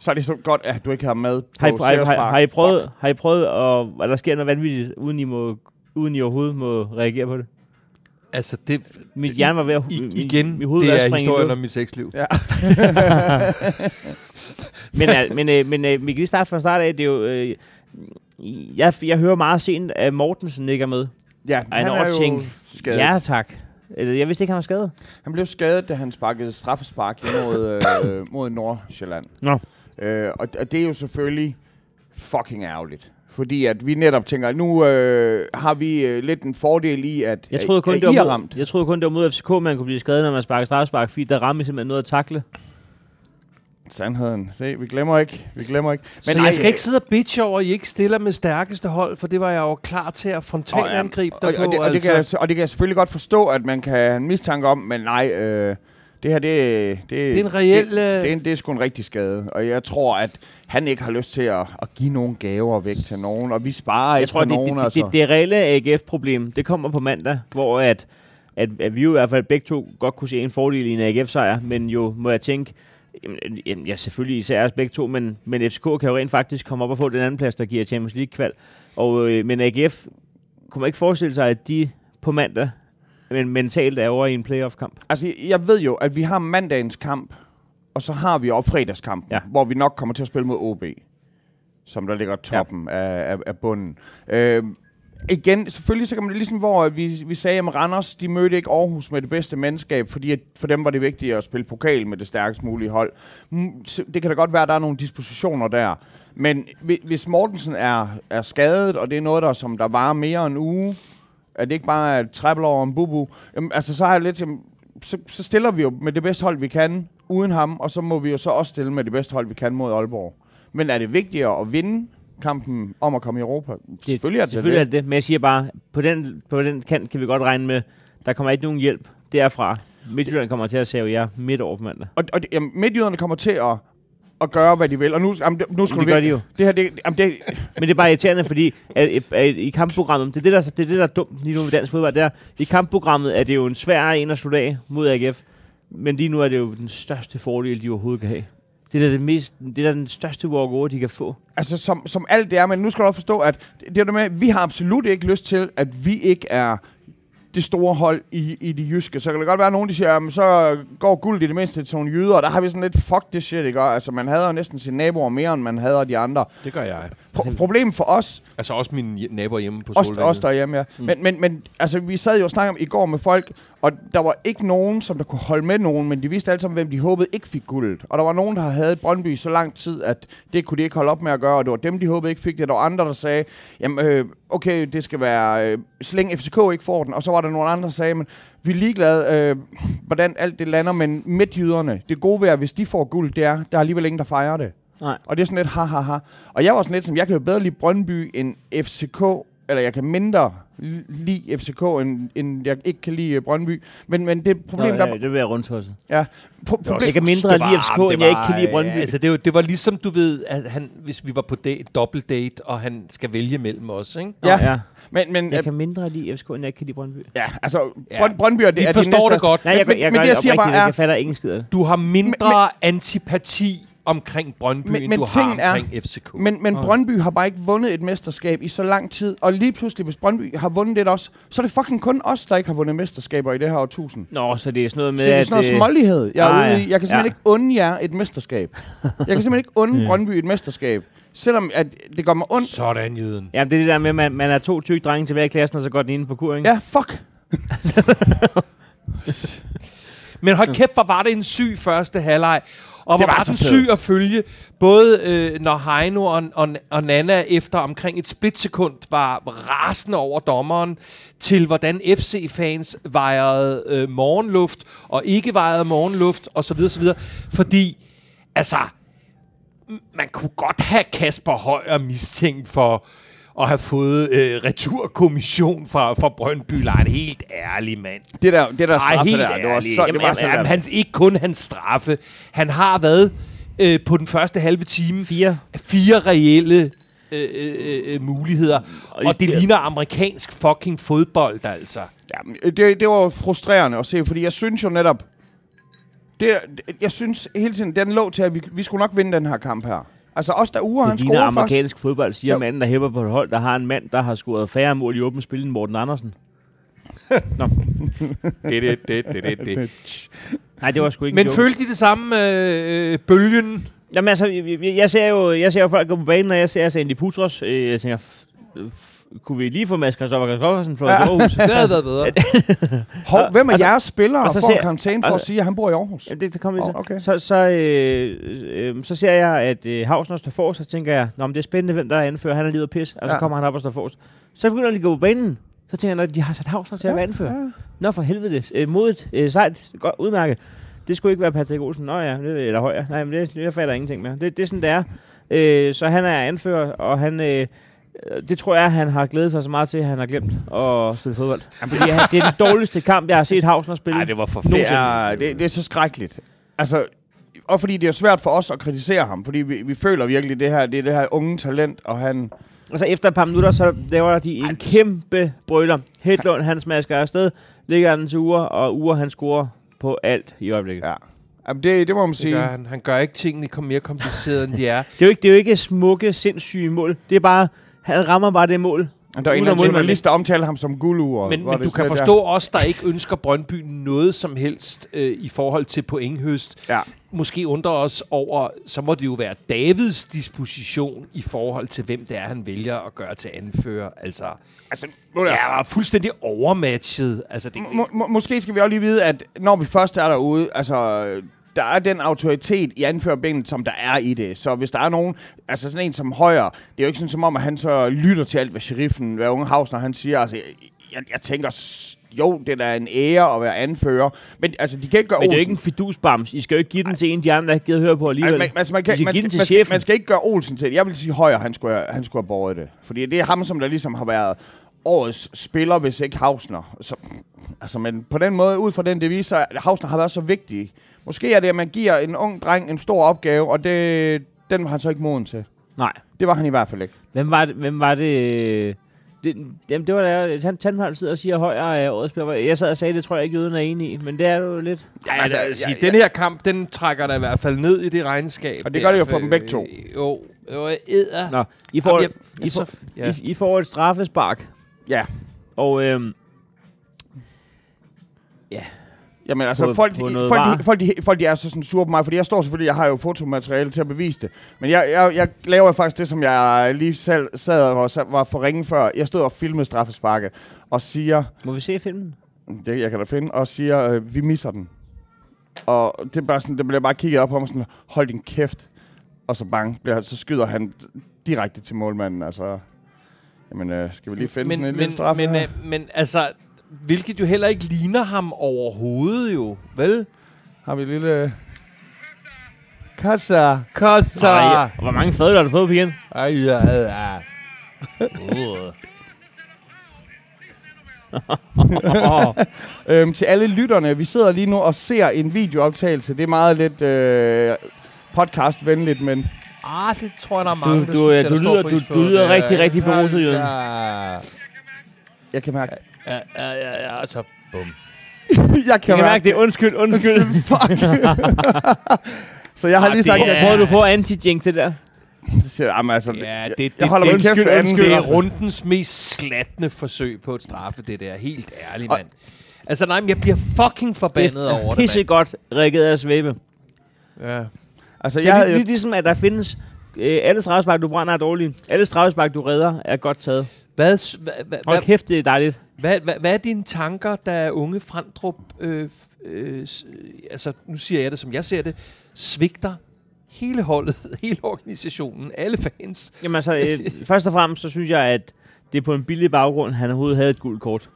Så er det så godt, at du ikke har med på Har I, har, I, har, har I prøvet, har I prøvet at, at der sker noget vanvittigt, uden I, må, uden I overhovedet må reagere på det? Altså, det, Mit hjerne var ved at... i, igen, mit hoved det er historien om mit sexliv. Ja. *laughs* *laughs* Men, øh, men, øh, men øh, vi kan lige starte fra start af. Det er jo... Øh, jeg, jeg hører meget sent, at Mortensen ikke er med. ja, han er jo skadet. Ja, tak. Eller, Jeg vidste ikke, han var skadet. Han blev skadet, da han sparkede straffespark imod, øh, mod Nordsjælland. Nå. Øh, og, og det er jo selvfølgelig fucking ærgerligt. Fordi at vi netop tænker, at nu øh, har vi øh, lidt en fordel i, at, Jeg troede, kun, at det I var er mod, ramt. jeg troede kun, det var mod FCK, man kunne blive skadet, når man sparker straffespark, fordi der rammer simpelthen noget at takle. Sandheden. Se, vi glemmer ikke. Vi glemmer ikke. Men nej, jeg skal ikke sidde og bitche over, at I ikke stiller med stærkeste hold, for det var jeg jo klar til at frontalangribe og, dig og, på. det, og, det altså. kan, jeg- og det kan jeg selvfølgelig godt forstå, at man kan have en mistanke om, men nej, øh, det her, det, det, det er en reel... Det, det, øh, er, det er sgu en rigtig skade, og jeg tror, at han ikke har lyst til at, at give nogen gaver væk til nogen, og vi sparer Jeg ikke tror, på det, nogen. det, altså. det, det reelle AGF-problem, det kommer på mandag, hvor at, at, at vi jo i hvert fald begge to godt kunne se en fordel i en AGF-sejr, men jo må jeg tænke, jamen, ja, selvfølgelig især os begge to, men, men FCK kan jo rent faktisk komme op og få den anden plads, der giver Champions League-kval. Og, øh, men AGF kunne man ikke forestille sig, at de på mandag men mentalt er over i en playoff-kamp. Altså, jeg ved jo, at vi har mandagens kamp, og så har vi også fredagskampen, Ja. hvor vi nok kommer til at spille mod OB, som der ligger toppen ja. af, af, af bunden. Øh, igen, selvfølgelig så kan man ligesom, hvor vi, vi sagde, at Randers, de mødte ikke Aarhus med det bedste mandskab, fordi at for dem var det vigtigt at spille pokal med det stærkest mulige hold. Mm, Det kan da godt være, at der er nogle dispositioner der. Men hvi- hvis Mortensen er, er skadet, og det er noget, der, som der varer mere end en uge, at det ikke bare er et treble over en bubu, jamen, altså så har jeg lidt, jamen, så, så stiller vi jo med det bedste hold, vi kan, uden ham, og så må vi jo så også stille med det bedste hold, vi kan mod Aalborg. Men er det vigtigere at vinde kampen om at komme i Europa? selvfølgelig er det Selvfølgelig er det. det det, men jeg siger bare, på den, på den kant kan vi godt regne med, der kommer ikke nogen hjælp derfra. Midtjylland kommer til at save jer midt over på mandag. Og, og det- jamen, midtjyderne kommer til at, at gøre, hvad de vil. Og nu, jamen, nu skal det gør de jo. Det her, det, jamen, det, Men det er bare irriterende, fordi at, at, at i kampprogrammet, det er det, der, det er det, der er dumt lige nu ved dansk fodbold, det er, i kampprogrammet er det jo en svær en at slutte af mod AGF, men lige nu er det jo den største fordel, de overhovedet kan have. Det er da det mest, det er den største walk-over, de kan få. altså, som, som alt det er, men nu skal du også forstå, at det, det er det med, vi har absolut ikke lyst til, at vi ikke er det store hold i, i de jyske. Så kan det godt være, at nogen de siger, jamen, så går guld i det mindste til nogle jyder, og der har vi sådan lidt, fuck det shit, ikke? Altså, man hader jo næsten sine naboer mere, end man hader de andre. Det gør jeg. Pro- problemet for os, Altså også mine naboer hjemme på Også, Solvandet. også derhjemme, ja. Mm. Men, men, men altså, vi sad jo og snakkede om i går med folk, og der var ikke nogen, som der kunne holde med nogen, men de vidste alle sammen, hvem de håbede ikke fik guldet. Og der var nogen, der havde Brøndby så lang tid, at det kunne de ikke holde op med at gøre, og det var dem, de håbede ikke fik det. Der var andre, der sagde, jamen, øh, okay, det skal være, øh, så længe FCK ikke får den. Og så var der nogle andre, der sagde, men vi er ligeglade, øh, hvordan alt det lander, men midtjyderne, det gode ved, at hvis de får guld, det er, der er alligevel ingen, der fejrer det. Nej. Og det er sådan lidt ha, ha, ha. Og jeg var sådan lidt som, jeg kan jo bedre lide Brøndby end FCK, eller jeg kan mindre li- lide FCK, end, end jeg ikke kan lide øh, Brøndby. Men, men det problem, Nå, der... ja, det vil jeg rundt hos. Ja, pro- problem, Jeg kan mindre lide FCK, end jeg ikke kan lide Brøndby. øh, Altså, det, var, det var ligesom, du ved, at han, hvis vi var på date, dobbelt date, og han skal vælge mellem os, ikke? Nå, ja. ja. men, men Jeg øh, kan mindre lide FCK, end jeg ikke kan lide Brøndby. ja, altså, Ja. Brønd, Brøndby er det, Vi er forstår næste, det godt. Nej, jeg, Men- jeg, jeg men gør det, jeg siger bare er- jeg fatter ingen skid af det. Du har mindre antipati omkring Brøndby, Men- end men du har er- omkring FCK. Men, men Okay. Brøndby har bare ikke vundet et mesterskab i så lang tid. Og lige pludselig, hvis Brøndby har vundet det også, så er det fucking kun os, der ikke har vundet mesterskaber i det her årtusind. Nå, så det er sådan noget med, Så det er sådan noget øh, smålighed, jeg er ah, ude i. Jeg kan simpelthen Ja. ikke unde jer et mesterskab. Jeg kan simpelthen ikke unde *laughs* Brøndby et mesterskab. Selvom at det gør mig ondt. Sådan, jøden. Jamen, det er det der med, at man, man er to tykke drenge tilbage i klassen, og så går den ene på kur, ikke? Ja, fuck. *laughs* Men hold kæft, hvor var det en syg første halvleg. Og Det var den syg at følge, både øh, når Heino og, og, og Nana efter omkring et splitsekund var rasende over dommeren, til hvordan FC-fans vejrede øh, morgenluft, og ikke vejrede morgenluft, osv. osv. Fordi, altså, man kunne godt have Kasper Højer mistænkt for at have fået øh, returkommission fra, fra Brøndby. Nej, en helt ærlig mand. Det der, det der Ej, straffe helt der, det var så, det Jamen, var så jamen, latterligt. han, ikke kun hans straffe. Han har været øh, på den første halve time Fire. fire reelle øh, øh, øh, muligheder. Og Og det ligner amerikansk fucking fodbold, altså. Ja, det, det var frustrerende at se, fordi jeg synes jo netop... Det, jeg synes hele tiden, den lå til, at vi, vi skulle nok vinde den her kamp her. Altså også da Ure, han scorer først. amerikansk fodbold, siger Jo. manden, der hæpper på et hold, der har en mand, der har scoret færre mål i åbent spil end Morten Andersen. *laughs* Nå, Det, det, det, det, det, det. nej, det var sgu ikke en Men følte de det samme øh, øh, bølgen? Jamen altså, jeg, jeg- jeg ser jo, jeg ser jo folk gå på banen, når jeg ser Sandy Putros. Øh, jeg tænker, kunne vi lige få Mads Christoffer Christoffersen fra Ja. ja. Aarhus? *laughs* Det havde været bedre. *laughs* Hov, hvem af Og så- jeres spillere og så får karantæne for og- at sige, at han bor i Aarhus? Jamen, det, det kommer Åh, til. okay. Så, så, øh, øh, så ser jeg, at øh, Havsner står forrest, så tænker jeg, Nå, men det er spændende, hvem der er anfører. Han er lige at pis, og så Ja. kommer han op og står forrest. Så begynder de at gå på banen. Så tænker jeg, når de har sat Havsner til at være anfører. ja. Nå, for helvede. Øh, modigt. Øh, sejt. Godt udmærket. Det skulle ikke være Patrick Olsen. Nå ja, det, eller højere. Nej, men det, det jeg fatter ingenting mere. Det, det er sådan, det er. Øh, så han er anfører, og han... Øh, øh, det tror jeg, han har glædet sig så meget til, at han har glemt at spille fodbold. Fordi han- det er den dårligste kamp, jeg har set Havsner spille. Nej, det var Det forfærdeligt. er, det, det er så skrækkeligt. Altså, og fordi det er svært for os at kritisere ham, fordi vi, vi føler virkelig, det her det er det her unge talent, og han... Altså efter et par minutter, så laver de en kæmpe brøler. Hedlund, han smasker afsted, ligger den til Ure, og Ure, han scorer på alt i øjeblikket. Ja. Jamen, det, det må man Det sige. gør han. Han gør ikke tingene kom mere komplicerede, end de er. Det er jo ikke, det er jo ikke smukke, sindssyge mål. Det er bare, han rammer bare det mål. Der er en eller anden journalist, der omtaler ham som guldur. Men, men du kan forstå os, der ikke ønsker Brøndby noget som helst øh, i forhold til pointhøst. Ja. Måske undrer os over, så må det jo være Davids disposition i forhold til, hvem det er, han vælger at gøre til anfører. Altså, Altså, nu er jeg var fuldstændig overmatchet. Altså, det, må, må, måske skal vi også lige vide, at når vi først er derude, altså, der er den autoritet i anførerbenet, som der er i det. Så hvis der er nogen, altså sådan en som Højer, det er jo ikke sådan som om, at han så lytter til alt, hvad sheriffen, hvad unge Havsner, han siger. Altså, jeg, jeg, tænker, jo, det er da en ære at være anfører, men altså, de kan ikke gøre Men det er jo Olsen. ikke en fidusbams. I skal jo ikke give den til en, de andre ikke gider høre på alligevel. Altså, man, altså, man, kan, man, skal, man, skal, chefen. man skal ikke gøre Olsen til Jeg vil sige, Højer, han skulle, have- han skulle have båret det. Fordi det er ham, som der ligesom har været årets spiller, hvis ikke Hausner. Så, altså, men på den måde, ud fra den devise, er- Hausner har været så vigtig. Måske er det, at man giver en ung dreng en stor opgave, og det, den var han så ikke moden til. Nej. Det var han i hvert fald ikke. Hvem var det? Hvem var det øh, det, jamen, det var der, Tan- Tandhold sidder og siger, højere er årets spiller. Jeg sad og sagde, det tror jeg ikke, jøden er enig i, men det er jo lidt. Ja, altså, altså, ja, sige, den her kamp, den trækker der i hvert fald ned i det regnskab. Og det gør det jo for dem begge to. øh, Jo, jo, æder. Nå, I får, Jamen, jeg- I, får, altså, ja. I, I får et straffespark, Ja. og øhm, Jamen altså, På- folk, på de, folk, de, folk, de, folk de er så sådan sure på mig, fordi jeg står selvfølgelig, jeg har jo fotomateriale til at bevise det. Men jeg, jeg, jeg laver faktisk det, som jeg lige selv sad og var, for ringe før. Jeg stod og filmede straffesparket og siger, må vi se filmen? det jeg kan da finde, og siger, øh, vi misser den. Og det er bare sådan, det bliver bare kigget op på mig sådan, hold din kæft. Og så bang, bliver, så skyder han direkte til målmanden. Altså, jamen, øh, skal vi lige finde men, sådan en men, lille straf men, her? øh, men altså, hvilket jo heller ikke ligner ham overhovedet jo, vel? Har vi et lille... Kassa. Kossa! Ej, hvor mange fadøl har du fået på igen? Ej, ja, ja. *laughs* Øhm, til alle lytterne, vi sidder lige nu og ser en videooptagelse. Det er meget lidt øh, podcastvenligt, men Ah, det tror jeg, der er mange, Du- der du, synes, jeg, du lyder- du- du lyder Det er- rigtig, rigtig beruset, Jørgen. Ja, jeg kan mærke... ja, ja, ja, ja, så bum. jeg *laughs* Jeg kan mærke det. Undskyld, undskyld. Fuck. *laughs* Så jeg har Ah, lige sagt, det er- jeg Prøver du på anti-jinx det der? siger, jamen, altså, Ja, jeg, det, det, jeg holder det, min kæft undskyld, undskyld. det er rundens mest slatne forsøg på et straffe, det der. Helt ærligt, mand. Altså, nej, men jeg bliver fucking forbandet over det, Pisse mand. godt rækket af svæbe. Ja. Altså, Det jeg er havde lidt jo, ligesom, at der findes... Øh, alle straffespark, du brænder, er dårlige. Alle straffespark, du redder, er godt taget. Hvad, hvad, hvad, Hold kæft, det er dejligt. hvad, hvad, hvad er dine tanker, da unge Frandrup, øh, øh, altså nu siger jeg det, som jeg ser det, svigter hele holdet, *laughs* hele organisationen, alle fans? Jamen altså, øh, *laughs* først og fremmest, så synes jeg, at det er på en billig baggrund, han overhovedet havde et gult kort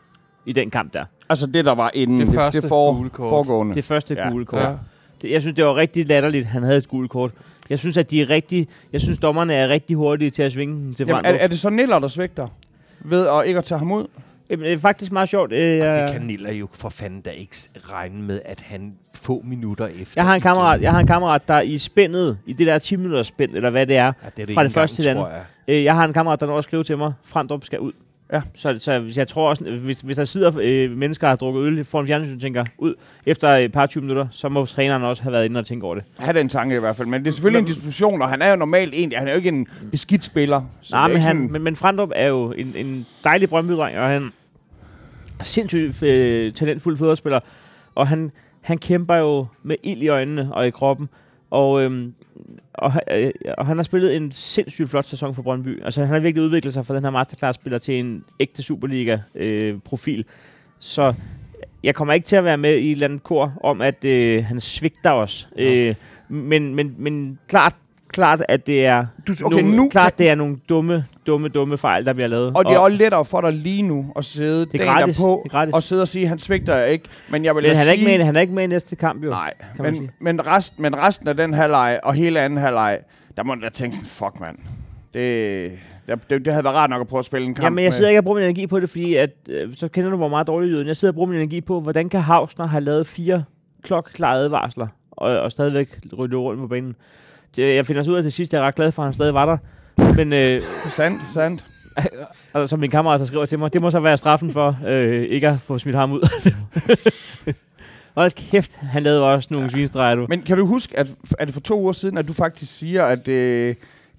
i den kamp der. Altså det, der var inden Det det, første det, det for, gule kort. foregående. Det første Ja. gule kort. Ja. Det, jeg synes, det var rigtig latterligt, han havde et gult kort. Jeg synes, at de er rigtig, jeg synes, dommerne er rigtig hurtige til at svinge den til Jamen, er, er det så Niller, der svigter? Ved at ikke at tage ham ud? Jamen, det er faktisk meget sjovt. Øh, Det jeg, kan Niller jo for fanden da ikke regne med, at han få minutter efter... jeg har en kammerat, jeg har en kammerat, der i spændet, i det der 10 minutters spænd, eller hvad det er, Ja, det er det fra det første til det andet. jeg. Øh, jeg har en kammerat, der når at skrive til mig, Frandrup skal ud. Ja. Så, så jeg tror også, hvis, hvis der sidder øh, mennesker, der har drukket øl foran fjernsyn, tænker ud efter et par 20 minutter, så må træneren også have været inde og tænke over det. Ha' den tanke i hvert fald. Men det er selvfølgelig en diskussion, og han er jo normalt en, han er jo ikke en beskidt spiller. Nej, men, han, men, men Frandrup er jo en, en dejlig brøndby og han er sindssygt øh, talentfuld fodboldspiller. Og han, han kæmper jo med ild i øjnene og i kroppen. Og, øhm, og, øh, og han har spillet en sindssygt flot sæson for Brøndby. Altså han har virkelig udviklet sig fra den her masterclass-spiller til en ægte Superliga-profil. Så jeg kommer ikke til at være med i et eller andet kor om, at øh, han svigter os. Øh, men, men, men klart, klart, at det er Du, okay, nogle, nu, klart, det er nogle dumme, dumme, dumme fejl, der bliver lavet. og det er også lettere for dig lige nu at sidde det er dagen gratis. derpå Det er gratis. og sidde og sige, han svigter jeg ikke. Men jeg vil men han er, sige... ikke med, han er ikke med i næste kamp, jo. Nej, kan man men, sige. men, rest, men resten af den halvleg og hele anden halvleg, der må du da tænke sådan, fuck mand. Det, det, det, det havde været rart nok at prøve at spille en kamp Jamen, jeg sidder ikke og bruger min energi på det, fordi at, øh, så kender du, hvor meget dårlig lyden. Jeg sidder og bruger min energi på, hvordan kan Hausner have lavet fire klokklare advarsler, og, og stadigvæk rydde rundt på banen. Jeg finder så ud af til sidst, jeg er ret glad for, at han stadig var der. Men øh, Sandt, sandt. og *laughs* som min kammerat så skriver til mig, det må så være straffen for øh, ikke at få smidt ham ud. *laughs* Hold kæft, han lavede også nogle svinestreger, du. Men kan du huske, at er det for to uger siden, at du faktisk siger, at det,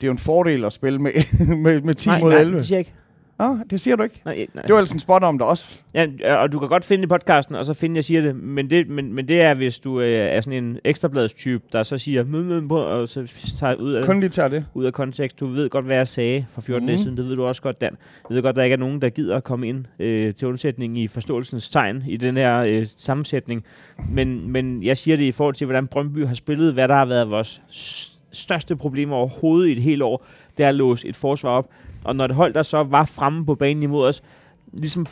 det er jo en fordel at spille med, *laughs* med, med 10 nej, mod nej, 11? det siger jeg ikke. Nå, det siger du ikke. Nej, nej. Det var ellers en spot om det også. Ja, og du kan godt finde i podcasten, og så finde, jeg siger det. Men det, men, men det er, hvis du øh, er sådan en ekstrabladstype, der så siger, "Mød, mød på", og så tager ud af, Kun lige tager det. ud af kontekst. Du ved godt, hvad jeg sagde for 14 mm. dage Mhm. siden. Det ved du også godt, Dan. Jeg ved godt, der ikke er nogen, der gider at komme ind øh, til undsætning i forståelsens tegn i den her øh, sammensætning. Men, men jeg siger det i forhold til, hvordan Brøndby har spillet, hvad der har været vores største problem overhovedet i et helt år, det er at låse et forsvar op. Og når det hold, der så var fremme på banen imod os, ligesom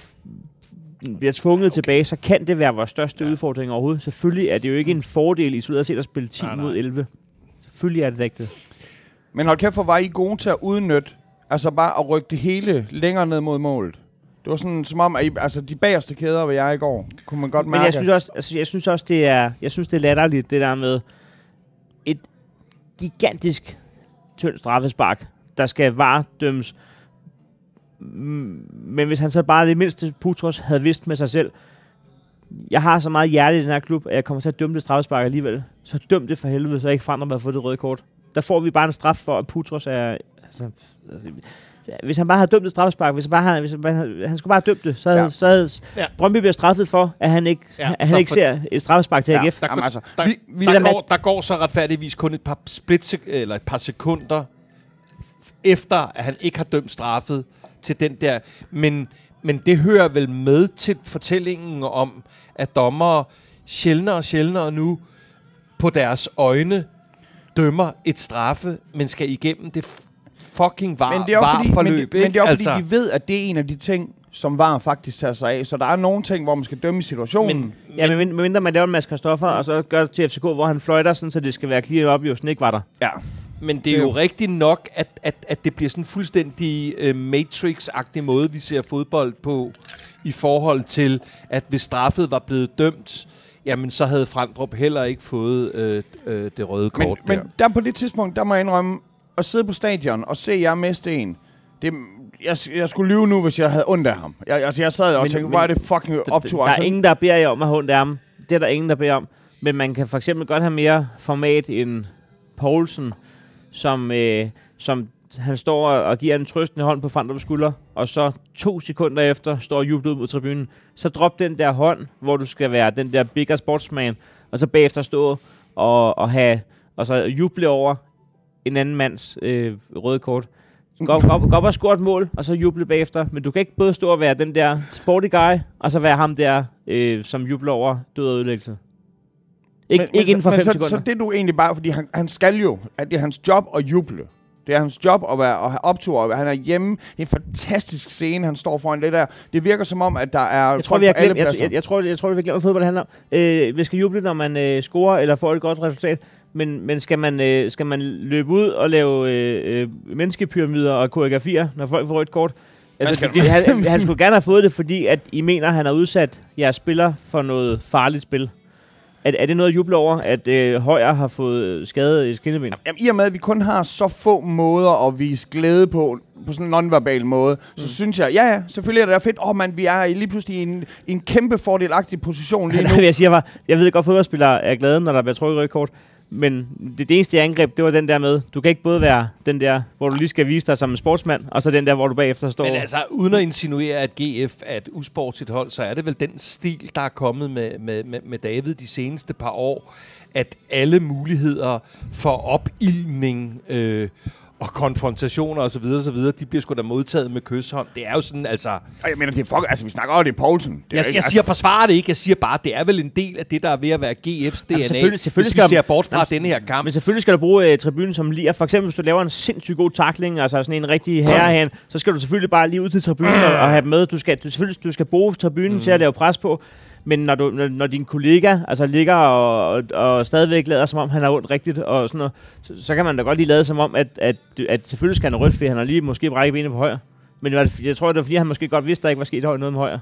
bliver tvunget okay. tilbage, så kan det være vores største ja. udfordring overhovedet. Selvfølgelig er det jo ikke en fordel isoleret set at spille 10 Nej, nej. mod 11. Selvfølgelig er det ikke det. Men hold kæft, hvor var I gode til at udnytte, altså bare at rykke det hele længere ned mod målet. Det var sådan, som om, at I, altså de bagerste kæder var jeg i går, kunne man godt mærke. Men jeg synes også, altså, jeg synes også det er, jeg synes det er latterligt det der med et gigantisk tyndt straffespark, der skal varedømmes. Men hvis han så bare det mindste Putros havde vidst med sig selv, jeg har så meget hjerte i den her klub, at jeg kommer til at dømme det straffespark alligevel. Så døm det for helvede, så jeg ikke forandrer mig at få det røde kort. Der får vi bare en straf for, at Putros er... Altså, altså, hvis han bare havde dømt det straffespark, hvis han bare havde, hvis han, bare han skulle bare have dømt det, så havde, Ja. så havde Ja. Brøndby bliver straffet for, at han ikke, Ja, at han ikke for- ser et straffespark til Ja. AGF. Der, Jamen, altså, der, vi- vi- der, Jamen, går, der går så retfærdigvis kun et par split eller et par sekunder efter, at han ikke har dømt straffet til den der. Men, men det hører vel med til fortællingen om, at dommere sjældnere og sjældnere nu på deres øjne dømmer et straffe, men skal igennem det fucking var, men det er også fordi, men, forløb. det, men det er også altså, fordi, de ved, at det er en af de ting, som VAR faktisk tager sig af. Så der er nogle ting, hvor man skal dømme i situationen. men, Ja, men, men mindre man laver en masse Kristoffer, og så gør det til FCK, hvor han fløjter, sådan, så det skal være clear op, jo ikke var der. ja. Men det er jo jo- rigtigt nok, at, at, at det bliver sådan en fuldstændig uh, Matrix-agtig måde, vi ser fodbold på, i forhold til, at hvis straffet var blevet dømt, jamen så havde Frandrup heller ikke fået øh, øh, det røde Men, kort men der. der på det tidspunkt, der må jeg indrømme, at sidde på stadion og se jer miste en, det, jeg, jeg skulle lyve nu, hvis jeg havde ondt af ham. Jeg, altså, jeg sad og Men- tænkte, men- hvor er det fucking optur. Der Altså, er ingen, der beder jer om at have ondt af ham. Det er der ingen, der beder om. Men man kan for eksempel godt have mere format end Poulsen, som, øh, som han står og og giver en trøstende hånd på Frandrups skulder, og så to sekunder efter står og jubler ud mod tribunen. Så drop den der hånd, hvor du skal være den der bigger sportsman, og så bagefter stå og, og have og så juble over en anden mands øh, røde kort. Gå, gå, gå op og score et mål, og så juble bagefter. Men du kan ikke både stå og være den der sporty guy, og så være ham der, øh, som jubler over død og ødelæggelse. Ikke, men, ikke inden for men 5 så, sekunder. Så det er du egentlig bare, fordi han, han skal jo, at det er hans job at juble. Det er hans job at, være, at have optur. Han er hjemme i en fantastisk scene, han står foran det der. Det virker som om, at der er jeg tror, vi har glemt, jeg, jeg, jeg, tror, jeg tror, vi har glemt, hvad fodbold handler om. Øh, vi skal juble, når man øh, scorer eller får et godt resultat. Men, men skal, man, øh, skal man løbe ud og lave øh, øh, menneskepyramider og koreografier, når folk får et kort? Altså, skal- det, det, han, han skulle gerne have fået det, fordi at I mener, at han har udsat jeres spiller for noget farligt spil. Er, er det noget at juble over, at øh, Højer har fået skadet et skinneben? Jamen, I og med, at vi kun har så få måder at vise glæde på, på sådan en nonverbal måde, mm. så synes jeg, ja ja, selvfølgelig er det da fedt. Åh oh, man, vi er lige pludselig i en, i en kæmpe fordelagtig position lige *laughs* nu. Jeg siger bare, jeg ved godt, at fodboldspillere er glade, når der bliver trukket rødt kort. Men det, det eneste angreb, det var den der med, du kan ikke både være den der, hvor du lige skal vise dig som en sportsmand, og så den der, hvor du bagefter står. Men altså, uden at insinuere, at GF er et usportsigt hold, så er det vel den stil, der er kommet med, med, med, med David de seneste par år, at alle muligheder for opildning øh, og konfrontationer osv., osv., de bliver sgu da modtaget med kysshånd. Det er jo sådan, altså... Og jeg mener, det er fuck, altså vi snakker også, det er Poulsen. Det er Jeg, ikke, jeg siger, forsvarer det ikke. Jeg siger bare, det er vel en del af det, der er ved at være GF's DNA. selvfølgelig- selvfølgelig hvis vi skal- ser bort fra Jamen, denne her kamp. Men selvfølgelig skal du bruge øh, tribunen som lige. For eksempel, hvis du laver en sindssygt god takling, altså sådan en rigtig herrehand, så skal du selvfølgelig bare lige ud til tribunen og, og have dem med. Du skal, du, selvfølgelig, du skal bruge tribunen mm. til at lave pres på. Men når, du, når, når din kollega altså ligger og, og, og stadigvæk lader som om, han har ondt rigtigt, og sådan noget, så, så kan man da godt lige lade som om, at, at, at selvfølgelig skal han have rødt, for han har lige måske brækket benet på højre. Men jeg, jeg tror, det var fordi, han måske godt vidste, der ikke var sket noget med højre.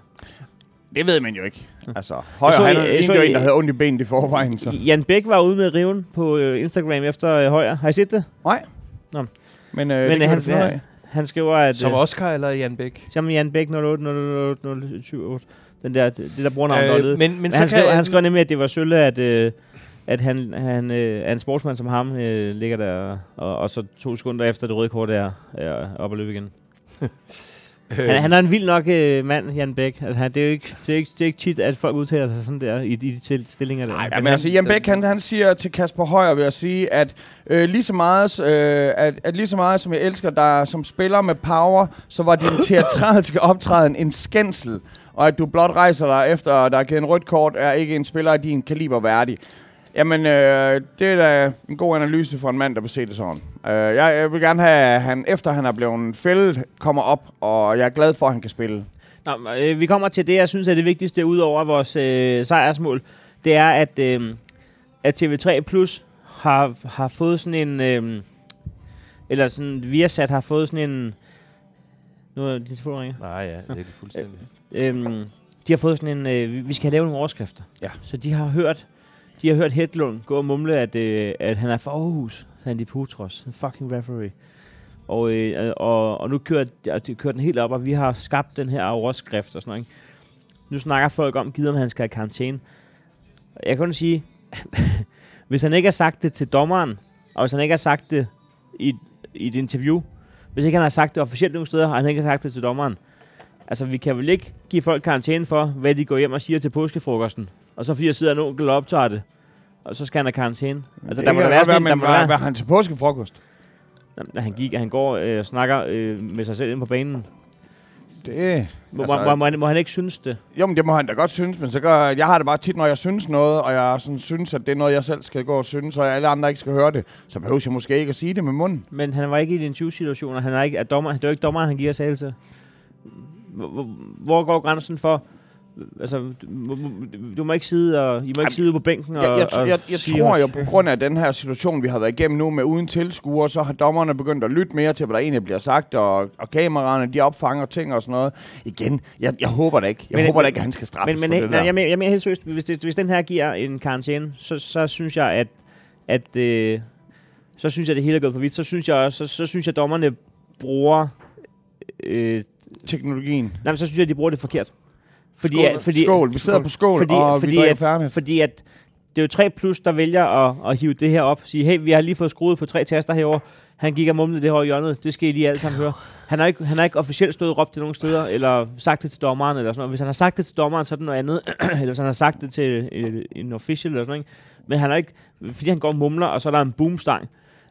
Det ved man jo ikke. Altså, højre, så- han er så- jo en, der havde ondt i benet i forvejen. Så. Jan Bæk var ude med riven på øh, Instagram efter øh, højre. Har I set det? Nej. Nå. Men, øh, Men det øh, kan han, han, han skriver, at... Som øh, Oscar eller Jan Bæk. Som Jan Bæk 08 08 08 78. Den der, det der brugernavn, der Øh, ledet. men, men, Men han, skrev, han skrev nemlig, at det var sølle, at, øh, at han, han øh, er en sportsmand som ham, øh, ligger der, og, og så to sekunder efter det røde kort er, er op og løbe igen. *laughs* Han, han er en vild nok øh, mand, Jan Bæk. Altså, han, det, er jo ikke, det, er ikke, det er ikke tit, at folk udtaler sig sådan der i, i de til- stillinger der. Nej, Men men altså, han- Jan Bæk, han, han siger til Kasper Højer, vil jeg sige, at øh, lige, så meget, øh, at, at lige så meget, som jeg elsker dig som spiller med power, så var din *laughs* teatralske optræden en skændsel. Og at du blot rejser dig efter, der er givet en rødt kort, er ikke en spiller af din kaliber værdig. Jamen, øh, det er da en god analyse for en mand, der vil se det sådan. Øh, jeg, jeg vil gerne have, at han, efter han er blevet fældet, kommer op, og jeg er glad for, at han kan spille. Nå, øh, vi kommer til det, jeg synes er det vigtigste, ud over vores øh, sejrsmål. Det er, at, øh, at TV3 Plus har, har fået sådan en... Øh, eller sådan, Viasat har fået sådan en... Nu er din telefon ringer. Nej, ja, det er det fuldstændig. Øhm, de har fået sådan en, øh, vi- vi skal lave nogle overskrifter. Ja. Så de har hørt, de har hørt Hedlund gå og mumle, at, øh, at han er fra Aarhus, Sandy Putros, en fucking referee. Og, øh, og, og nu kører, de, de kører den helt op, og vi har skabt den her overskrift og sådan noget. Ikke? Nu snakker folk om, gider om han skal i karantæne. Jeg kan kun sige, *laughs* hvis han ikke har sagt det til dommeren, og hvis han ikke har sagt det i, i et interview, hvis ikke han har sagt det officielt nogen steder, og han ikke har sagt det til dommeren, Altså, vi kan vel ikke give folk karantæne for, hvad de går hjem og siger til påskefrokosten. Og så fordi jeg sidder en onkel og optager det. Og så skal han have karantæne. Altså, der må der være sådan en, der må være, han til påskefrokost. Jamen, han gik, han går øh, og snakker øh, med sig selv ind på banen. Det, Må, Altså- må, må, han, må han ikke synes det? Jo, men det må han da godt synes, men så gør, jeg har det bare tit, når jeg synes noget, og jeg sådan synes, at det er noget, jeg selv skal gå og synes, og alle andre ikke skal høre det, så behøver jeg måske ikke at sige det med munden. Men han var ikke i en interview-situation, og han er ikke, er dommer, det var ikke dommeren, han giver sig til. Hvor, hvor, hvor går grænsen for... Altså, du, du må ikke sidde og, I må ikke sidde på bænken og, Jeg, jeg, og jeg, jeg tror jo, på grund af den her situation, vi har været igennem nu med uden tilskuere, så har dommerne begyndt at lytte mere til, hvad der egentlig bliver sagt, og, og kameraerne, de opfanger ting og sådan noget. Igen, jeg, jeg håber da ikke. Jeg Men- håber da ikke, at han skal straffes Men, men for det der. jeg, mener, jeg mener helt seriøst, hvis, det, hvis den her giver en karantæne, så, så synes jeg, at, at øh, så synes jeg, det hele er gået for vidt. Så synes jeg, også- så, så synes jeg, at dommerne bruger... Øh, Teknologien. nej, men så synes jeg, de bruger det forkert. Fordi, Skål. at- fordi, skål. Vi sidder på skål, fordi, og fordi, vi drikker at, færdigt. fordi at det er jo 3 plus, der vælger at, at hive det her op. Sige, hey, vi har lige fået skruet på tre taster herover. Han gik og mumlede det her i hjørnet. Det skal I lige alle sammen høre. Han har ikke, han har ikke officielt stået og råbt til nogen steder, eller sagt det til dommeren, eller sådan noget. Hvis han har sagt det til dommeren, så er det noget andet. *clears throat* eller hvis han har sagt det til en official, eller sådan noget. Men han har ikke, fordi han går og mumler, og så er der en boomstang.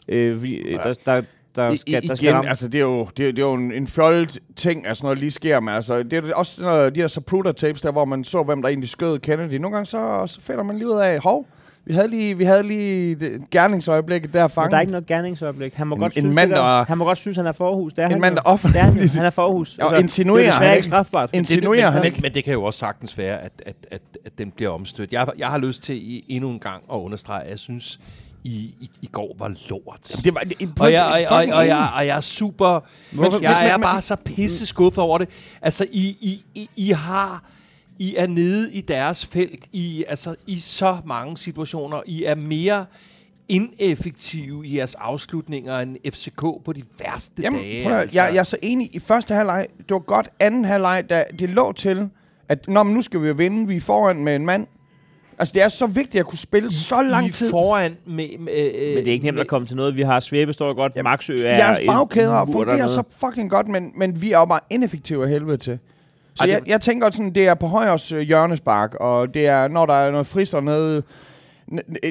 Øh, fordi, ja. der, der, der skal, i, der skal igen, ramme. altså det er jo, det, er, det er jo en, en fjollet ting, at sådan noget lige sker, men altså, det er også noget, de her Zapruder tapes der, hvor man så, hvem der egentlig skød Kennedy. Nogle gange så, så finder man lige ud af, hov, vi havde lige, vi havde lige det, gerningsøjeblikket der Men fanget. der er ikke noget gerningsøjeblik. Han må, En- godt, en synes, mand, det der, han må godt synes, han er forhus. Det er en han mand, der Det er han, offentligt han er forhus. Og insinuerer det er han ikke. strafbart. insinuerer han men, ikke. Men det kan jo også sagtens være, at, at, at, at den bliver omstødt. Jeg, jeg har lyst til i, endnu en gang at understrege, at jeg synes, i, i, i går var lort. Det var, det, Og jeg, og, og, og, jeg, og jeg er super... Hvorfor- jeg men- er men- bare så pisse skuffet over det. Altså, I, I, I, I har... I er nede i deres felt i, altså, i så mange situationer. I er mere ineffektive i jeres afslutninger end FCK på de værste Jamen, dage. prøv, altså. jeg, jeg er så enig i første halvleg. Det var godt anden halvleg, da det lå til, at Nå, men nu skal vi jo vinde. Vi er foran med en mand. Altså, det er så vigtigt at kunne spille så lang tid. foran med... med øh, Men det er ikke nemt at komme til noget. Vi har Svæbe står godt. Jamen, Maxø er Jeres bagkæder fungerer så fucking godt, men, men vi er jo bare ineffektive af helvede til. Så jeg, jeg tænker sådan, det er på højres øh, hjørnespark, og det er, når der er noget friser nede,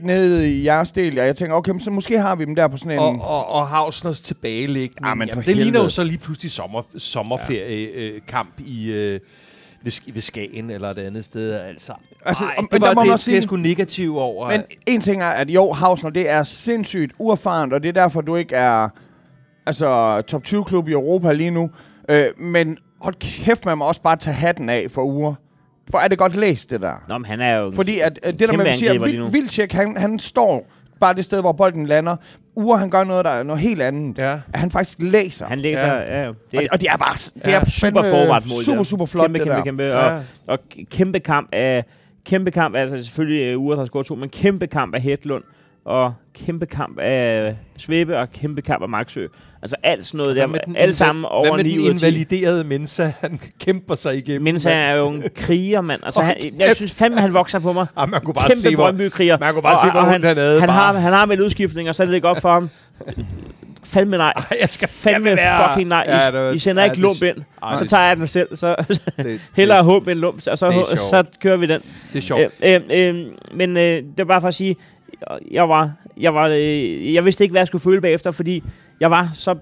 nede i jeres del, og jeg tænker, okay, men så måske har vi dem der på sådan en... og, og, og Hausners tilbagelægning. Ah, men Jamen, det ligner jo helvede. så lige pludselig sommer, sommerferiekamp øh, kamp i... Øh, ved, ved Skagen eller et andet sted, altså. Altså, om- Ej, men det var må man det, også det er sige- sgu negativ over. Men en ting er, at jo, Hausner, det er sindssygt uerfarent, og det er derfor, du ikke er altså, top 20-klub i Europa lige nu. Øh, men hold kæft, man må også bare tage hatten af for uger. For er det godt læst, det der? Nå, men han er jo... Fordi at, at det der kæmpe med, at vi siger, Vilcek, han, han står bare det sted, hvor bolden lander. Uger, han gør noget, der er noget helt andet. Ja. At han faktisk læser. Han læser... Ja. Ja. Ja, og, det og det er bare det Ja, er super fandme forretmål. Super, super flot, kæmpe, det kæmpe, der. Kæmpe, Ja. og, og kæmpe kamp af... Kæmpe kamp, altså selvfølgelig uh, Ure, der har scoret to, men kæmpe kamp af Hedlund, og kæmpe kamp af Svebe, og kæmpe kamp af Maxø. Altså alt sådan noget der, den alle sammen over Hvad med 9 den ud af 10. invaliderede Mensa, han kæmper sig igennem? Mensa er jo en kriger, mand. Altså, han, jeg synes fandme, han vokser på mig. Ah, man kunne bare Kæmpe se, hvor, Brøndby-kriger. man kunne bare se, hvor og ondt han havde. Han bare. har, han har med udskiftning, og så er det ikke op for ham. Fandme nej. Ej, jeg skal Fandme være- fucking nej. I, Ja, det var- I sender ja, ikke lump ind. Ej, så tager jeg den selv. Så *laughs* *laughs* det, hellere det, håb end lump, og så, er så, kører vi den. det er sjovt. Øh, øh, øh, men øh, det var bare for at sige, jeg var, jeg var, øh, jeg vidste ikke, hvad jeg skulle føle bagefter, fordi jeg var så,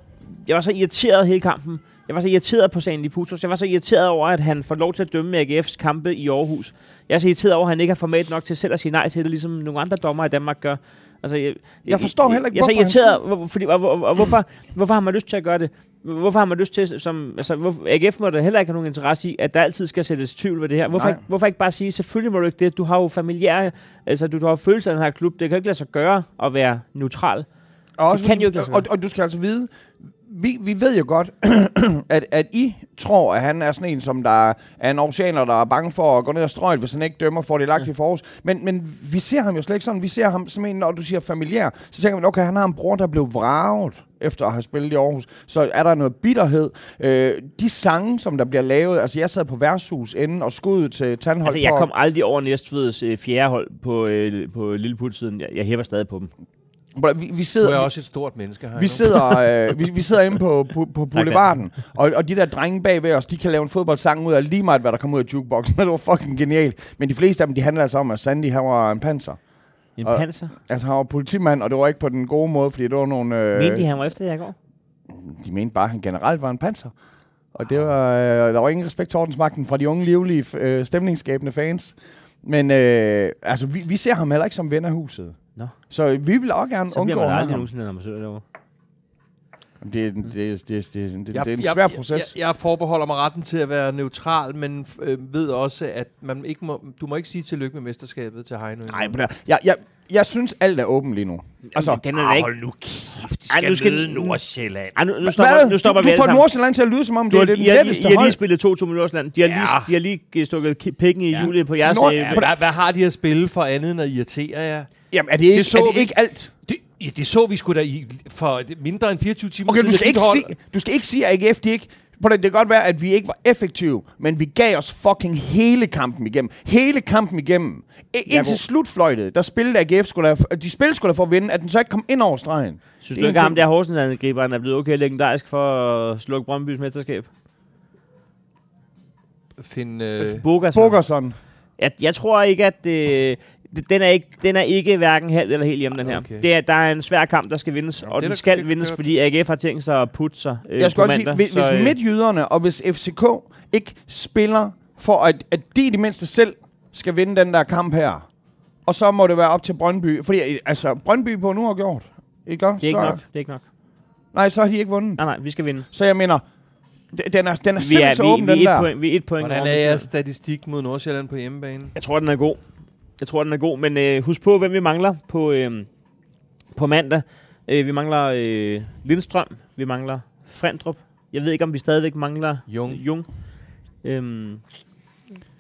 jeg var så irriteret hele kampen. Jeg var så irriteret på Sandy Putos. Jeg var så irriteret over, at han får lov til at dømme AGF's kampe i Aarhus. Jeg er så irriteret over, at han ikke har format nok til selv at sige nej til det, ligesom nogle andre dommer i Danmark gør. Altså, jeg, Jeg forstår heller ikke, jeg er så hvorfor han irriteret, hvor, fordi, og, og, og, hvorfor, hvorfor har man lyst til at gøre det? Hvorfor har man lyst til, som, altså, hvor, AGF må da heller ikke have nogen interesse i, at der altid skal sættes tvivl ved det her. Hvorfor, Nej. ikke, hvorfor ikke bare sige, selvfølgelig må du ikke det, du har jo familiære, altså du, du har følelser af den her klub, det kan jo ikke lade sig gøre at være neutral. Og, Det kan jo ikke lade sig og, og du skal altså vide, vi, vi ved jo godt, *clears throat* at, at I tror, at han er sådan en, som der er en oceaner, der er bange for at gå ned og strøget, hvis han ikke dømmer for det lagt i forårs. Men, men vi ser ham jo slet ikke sådan. Vi ser ham som en, når du siger familiær, så tænker man, okay, han har en bror, der blev vraget efter at have spillet i Aarhus. Så er der noget bitterhed. Øh, de sange, som der bliver lavet, altså jeg sad på værtshus inden og skuddet til Tandhold Altså jeg kom aldrig over Næstveds øh, fjerde hold på, øh, på Lilleputsiden. Jeg, jeg hæver stadig på dem. Vi, vi Du sidder, er også et stort menneske her. Vi sidder, *laughs* øh, vi, vi sidder inde på, på, på boulevarden, og, og de der drenge bag ved os, de kan lave en fodboldsang ud af lige meget, hvad der kommer ud af jukeboxen. *laughs* det var fucking genialt. Men de fleste af dem, de handler altså om, at Sandy, han var en panser. En Og- panser. Altså, han var politimand, og det var ikke på den gode måde, fordi det var nogle... Øh, Mente de, han var efter jer i går? de mente bare, at han generelt var en panser. Og det var, øh, der var ingen respekt til ordensmagten fra de unge, livlige, øh, stemningsskabende fans. Men øh, altså, vi, vi ser ham heller ikke som ven af huset. Nå. Så vi vil også gerne Så bliver undgå man ham. aldrig nogensinde, når man sidder derovre. Det, det, det, det, det, det, det, Jeg- det er en jeg- svær jeg- proces. Jeg, jeg forbeholder mig retten til at være neutral, men øh, ved også, at man ikke må, du må ikke sige tillykke med mesterskabet til Heino. Nej, men der, jeg, jeg, jeg synes, alt er åbent lige nu. Altså, den er da ikke... nu kæft, de Ej, skal, nu skal- møde Nordsjælland. Ej, nu, nu stopper, hvad? nu stopper du, vi du får sammen. Nordsjælland til at lyde, som om Du det er det I, har, lige- letteste I har lige hold. spillet 2-2 med Nordsjælland. De har, Ja. lige, de har lige øh, stukket pikken i Ja. hjulet på jeres... Nord- øh, Ja, hvad, hvad har de at spille for andet end at irritere jer? Jamen, er det ikke, Det så er det vi. ikke alt? Det, ja, det så vi sgu da i, for mindre end 24 timer Okay, siden. du skal, at ikke sige, du skal ikke sige, at AGF de ikke... Prøv at, det kan godt være, at vi ikke var effektive, men vi gav os fucking hele kampen igennem. Hele kampen igennem. I, indtil slutfløjtet, der spillede AGF, skulle der, de spillede skulle der for at vinde, at den så ikke kom ind over stregen. Synes Det du er ikke, ham ting. der Horsens-angriberen er blevet okay legendarisk for at slukke Brøndbys mesterskab? Finde, øh, Bogas. Bogerson. Jeg, jeg tror ikke, at... Øh, det- den er ikke, den er ikke hverken halv eller helt hjemme, den her. Okay. Det er, der er en svær kamp, der skal vindes, Nå, og det den da- skal det- vindes, det er- fordi AGF har tænkt sig at putte sig øh, Jeg skal godt sige, hvis, så, hvis øh, midtjyderne og hvis FCK ikke spiller for, at, at de i det mindste selv skal vinde den der kamp her, og så må det være op til Brøndby. Fordi altså, Brøndby på nu har gjort. Ikke? Det er ikke så, nok. Det er ikke nok. Nej, så har de ikke vundet. Nej, nej, vi skal vinde. Så jeg mener, den er, den er Vi simpelthen er, vi, åben, vi, den er et der. point, vi er et point. Hvordan er jeres statistik mod Nordsjælland på hjemmebane? Jeg tror, den er god. Jeg tror, den er god, men øh, husk på, hvem vi mangler på, øh, på mandag. Øh, vi mangler øh, Lindstrøm, vi mangler Frendrup. Jeg ved ikke, om vi stadigvæk mangler Jung. Jung. Øhm,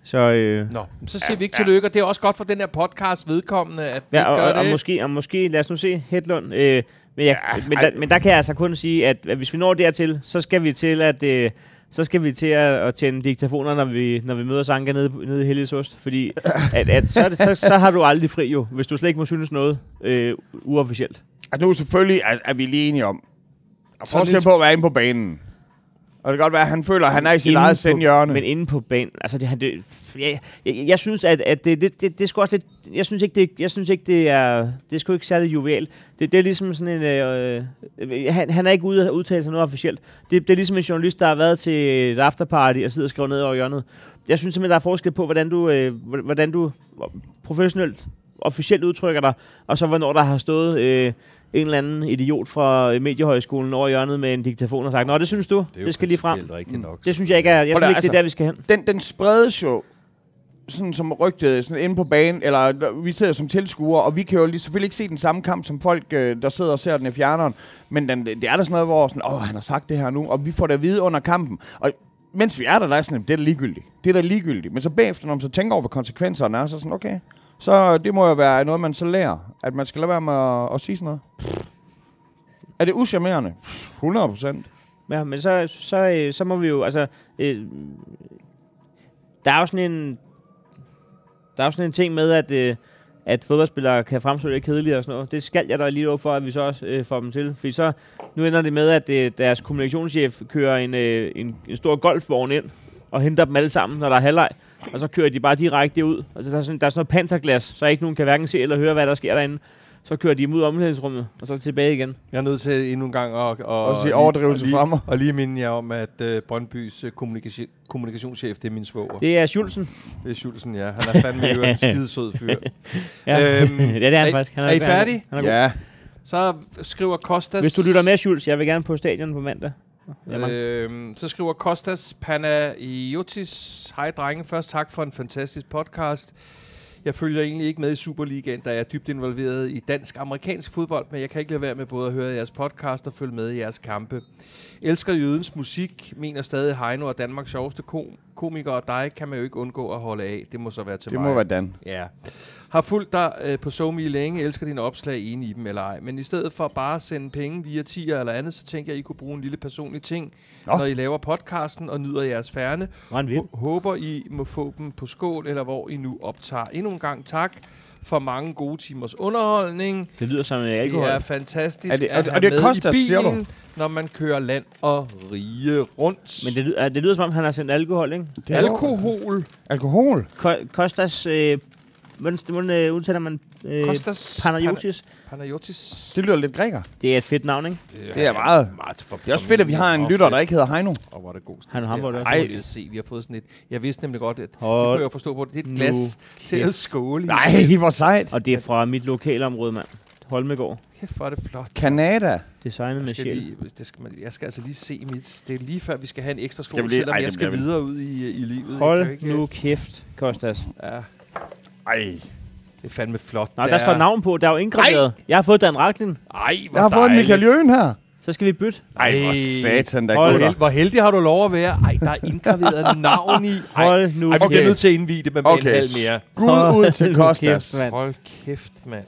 så øh, Nå, så siger vi ikke tillykke, og det er også godt for den her podcast vedkommende, at vi ja, og, gør og, det. og, måske, og måske, lad os nu se, Hedlund. Øh, men, jeg, men, der, men der kan jeg altså kun sige, at, at hvis vi når dertil, så skal vi til at... Øh, så skal vi til at, at tænde diktafoner, når vi, når vi møder Sanka nede, nede i Helliges Ost. Fordi at, at så, det- så, så har du aldrig fri jo, hvis du slet ikke må synes noget øh, uofficielt. Altså, nu selvfølgelig er, er vi lige enige om. Der er Så forskel på at være inde på banen. Og det kan godt være, at han føler, at han er i sit eget sendhjørne. Men inde på banen, altså det, han- det, jeg, jeg, jeg synes, at, at det, det, det, det er også lidt, jeg synes ikke, det, jeg synes ikke, det er, det er sgu ikke særlig jovial. Det, det er ligesom sådan en, øh, øh, han, han er ikke ude at udtale sig noget officielt. Det, det er ligesom en journalist, der har været til et afterparty og sidder og skriver ned over hjørnet. Jeg synes simpelthen, der er forskel på, hvordan du, øh, hvordan du professionelt, officielt udtrykker dig, og så hvornår der har stået øh, en eller anden idiot fra øh, Mediehøjskolen over hjørnet med en diktafon og sagt, Nå, det synes du, det, det skal lige frem. rigtigt nok. Det synes jeg ikke er, jeg synes ikke, det er altså- der, vi skal hen. den, den spredes jo sådan som rygtet sådan inde på banen, eller vi sidder som tilskuere, og vi kan jo lige, selvfølgelig ikke se den samme kamp som folk, øh, der sidder og ser den i fjerneren, men den, det er der sådan noget, hvor sådan, åh, han har sagt det her nu, og vi får det at vide under kampen. Og mens vi er der, der er sådan, det er da ligegyldigt. Det er da ligegyldigt. Men så bagefter, når man så tænker over, hvad konsekvenserne er, så er sådan, okay, så det må jo være noget, man så lærer, at man skal lade være med at, at sige sådan noget. Er det uschammerende? 100 procent. Ja, men så, så, øh, så må vi jo, altså, øh, der er jo sådan en, der er jo sådan en ting med, at, øh, at fodboldspillere kan fremstå lidt kedelige og sådan noget. Det skal jeg da lige love for, at vi så også øh, får dem til. Fordi så, nu ender det med, at øh, deres kommunikationschef kører en, øh, en, en stor golfvogn ind og henter dem alle sammen, når der er halvleg. Og så kører de bare direkte ud. Altså, der, er sådan, der er sådan noget panterglas, så ikke nogen kan hverken se eller høre, hvad der sker derinde. Så kører de af omklædningsrummet, og så tilbage igen. Jeg er nødt til endnu en gang at... at Og sige overdrivelse og lige- fra mig. Og lige minde jer om, at uh, Brøndbys uh, kommunikation, kommunikationschef, det er min svoger. Det, er Schulzen. det er Schulzen, ja. Han er fandme jo en *laughs* skidesød fyr. Ja, Øhm, *laughs* ja det er han er- faktisk. Han er I færdige? Han er god. Ja. Så skriver Kostas... Hvis du lytter med, Schulz, jeg vil gerne på stadion på mandag. Jamen. Øhm, så skriver Kostas Panayotis. Hej drenge, først tak for en fantastisk podcast. Jeg følger egentlig ikke med i Superligaen, da jeg er dybt involveret i dansk-amerikansk fodbold, men jeg kan ikke lade være med både at høre jeres podcast og følge med i jeres kampe. Elsker jødens musik, mener stadig Heino og Danmarks sjoveste kom- komiker, og dig kan man jo ikke undgå at holde af. Det må så være til Det mig. må være Dan. Ja. Har fulgt dig øh, på SoMe længe, elsker dine opslag, enig i dem eller ej. Men i stedet for bare at sende penge via tier eller andet, så tænker jeg, at I kunne bruge en lille personlig ting, Nå. når I laver podcasten og nyder jeres færne. Håber, I må få dem på skål, eller hvor I nu optager. Endnu en gang tak for mange gode timers underholdning. Det lyder som en Det alkohol. er fantastisk Er det- at og- og have det med koster, i du? bilen, når man kører land og rige rundt. Men det, lyder, det lyder som om, han har sendt alkohol, ikke? Det er Alkohol. Alkohol? Ko- Kostas, øh, hvordan, hvordan øh, udtaler man øh, Kostas Panayotis? Panayotis. Det lyder lidt græker. Det er et fedt navn, ikke? Det er meget. meget for Det er også fedt, at vi har en lytter, der ikke hedder Heino. Og hvor er det god stil. Han er Hamburg, Ja. Ej, jeg se, vi har fået sådan et... Jeg vidste nemlig godt, at det Hold kunne jeg forstå på, det er et nu glas til at kæft. skåle i. Nej, hvor sejt. Og det er fra mit lokalområde, mand. Holmegård. Kæft, hvor er det flot. Canada. Designet med sjæl. lige, det skal, man, jeg skal altså lige se mit... Det er lige før, vi skal have en ekstra lige- selvom Ej, jeg det skal videre ud i, i livet. Hold nu kæft, Kostas. Ja, Ej. det er fandme flot. Nå, der står navn på. Der er jo indgraveret. Jeg har fået Dan Raklin. Ej, hvor Jeg har fået dejligt. Michael Jøen her. Så skal vi bytte. Ej, hvor satan, der Hold Hvor, gutter. hvor heldig har du lov at være? Ej, der er indgraveret *laughs* navn i. Ej, Hold nu ej, vi bliver nødt til at indvige det med okay. en Okay. halv mere. Gud ud til Kostas. kæft, mand. Hold kæft, mand.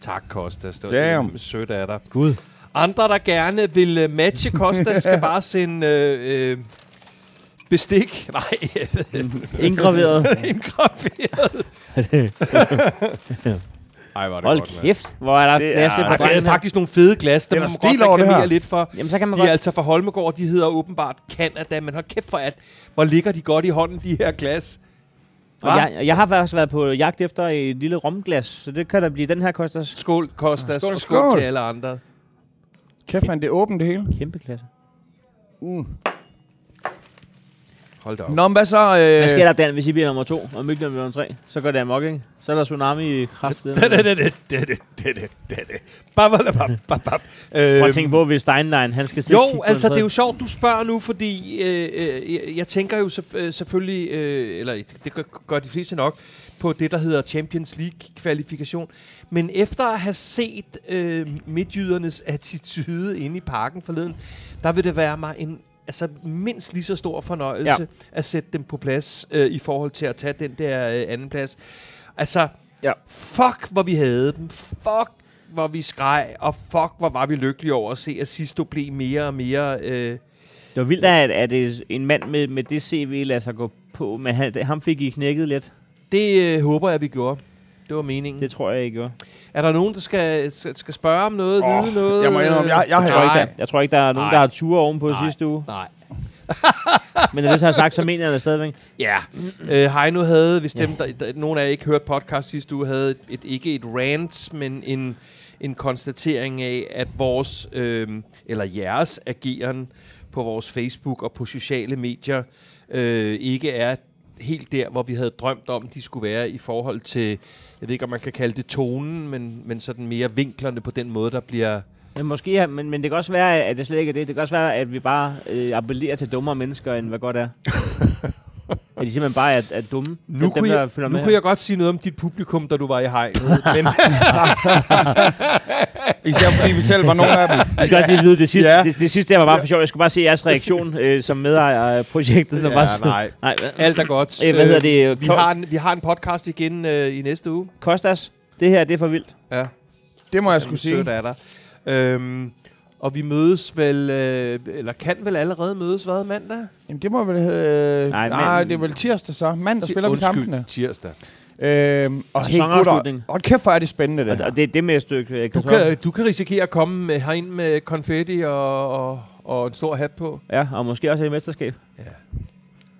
Tak, Kostas. Det Damn. var sødt af dig. Gud. Andre, der gerne vil uh, matche *laughs* Kostas, skal bare sende øh, øh, bestik. *laughs* Nej, Indgraveret. indgraveret. *laughs* Ej, var det Hold godt, kæft. Hvor er der Det glas er- på Ej, det drengen er faktisk nogle fede glas. Det er Der der må man stil godt reklamere lidt for. Jamen, så kan man De er godt... altså fra Holmegård, de hedder åbenbart Canada, men hold kæft for at, hvor ligger de godt i hånden, de her glas. Og jeg, jeg har faktisk været på jagt efter et lille romglas, så det kan da blive den her Kostas. Skål, Kostas. Skål, skål, skål. til alle andre. Kæft, man, det er åbent det hele. Kæmpe klasse. Mm. Hold da op. Nå, men hvad så? Øh, Hvad sker der, Dan, hvis I bliver nummer to, og Myg bliver nummer tre? Så går det amok, ikke? Så er der tsunami i kraft. *laughs* Det, det, det, det, det, det, det, det, det, bap, bap, bap, bap. Prøv at Øhm, tænke på, hvis Steinlein, han skal kigge Jo, altså det er jo sjovt, du spørger nu, fordi øh, øh, jeg, jeg tænker jo øh, selvfølgelig, øh, eller det gør, gør de fleste nok, på det, der hedder Champions League-kvalifikation. Men efter at have set øh, midtjydernes *laughs* attitude inde i parken forleden, der vil det være mig en altså mindst lige så stor fornøjelse ja. at sætte dem på plads øh, i forhold til at tage den der øh, anden plads. Altså, Ja. fuck, hvor vi havde dem. Fuck, hvor vi skreg. Og fuck, hvor var vi lykkelige over at se, at Sisto blev mere og mere... Øh, Det var vildt, at, at det en mand med, med det CV lader sig gå på, men han, ham fik I knækket lidt. det øh, håber jeg, vi gjorde. Det var meningen. Det tror jeg, I gjorde. Er der nogen, der skal, skal, spørge om noget, Åh, vide noget? jeg må indrømme, jeg- jeg har- Jeg tror, ikke, der, jeg tror ikke, der er nogen, Nej. der har ture ovenpå Nej. sidste uge. Nej. *laughs* Men når det så har sagt, så mener jeg det stadigvæk. Ja. Øh, Heino havde, hvis Ja. dem, der, der, nogen af jer ikke hørte podcast sidste uge, havde et, et, ikke et rant, men en, en konstatering af, at vores, øh, eller jeres ageren på vores Facebook og på sociale medier, øh, ikke er helt der, hvor vi havde drømt om, de skulle være i forhold til, jeg ved ikke, om man kan kalde det tonen, men, men sådan mere vinklerne på den måde, der bliver... Men, måske, ja, men, men det kan også være, at det slet ikke er det. Det kan også være, at vi bare øh, appellerer til dummere mennesker, end hvad godt er. *laughs* at de simpelthen bare er, er dumme. Nu, dem, kunne, der jeg, følger nu med kunne jeg godt sige noget om dit publikum, da du var i hegnet. *laughs* men, Især fordi vi selv var nogle af dem. Jeg skal også lige vide, det sidste, Ja. det, det sidste der var bare for sjovt. Jeg skulle bare se jeres *laughs* reaktion øh, som medejer af projektet. Ja, var sådan, nej. *laughs* nej. alt er godt. Øh, hvad hedder det? Vi Ko- har, en, vi har en podcast igen øh, i næste uge. Kostas, det her, det er for vildt. Ja, Det må jeg skulle sige. sødt er der. Øhm, og vi mødes vel, øh, eller kan vel allerede mødes, hvad, mandag? Jamen, det må vel hedde... Nej, Nej, nej men- det er vel tirsdag så. Mandag spiller vi Undskyld, kampene. tirsdag. Øhm, og hey, Sæsonafslutning. gutter, hold kæft, hvor er det spændende, det Og, og det er det med et stykke øh, Du kan, du kan risikere at komme med, herind med konfetti og, og, og en stor hat på. Ja, og måske også et mesterskab.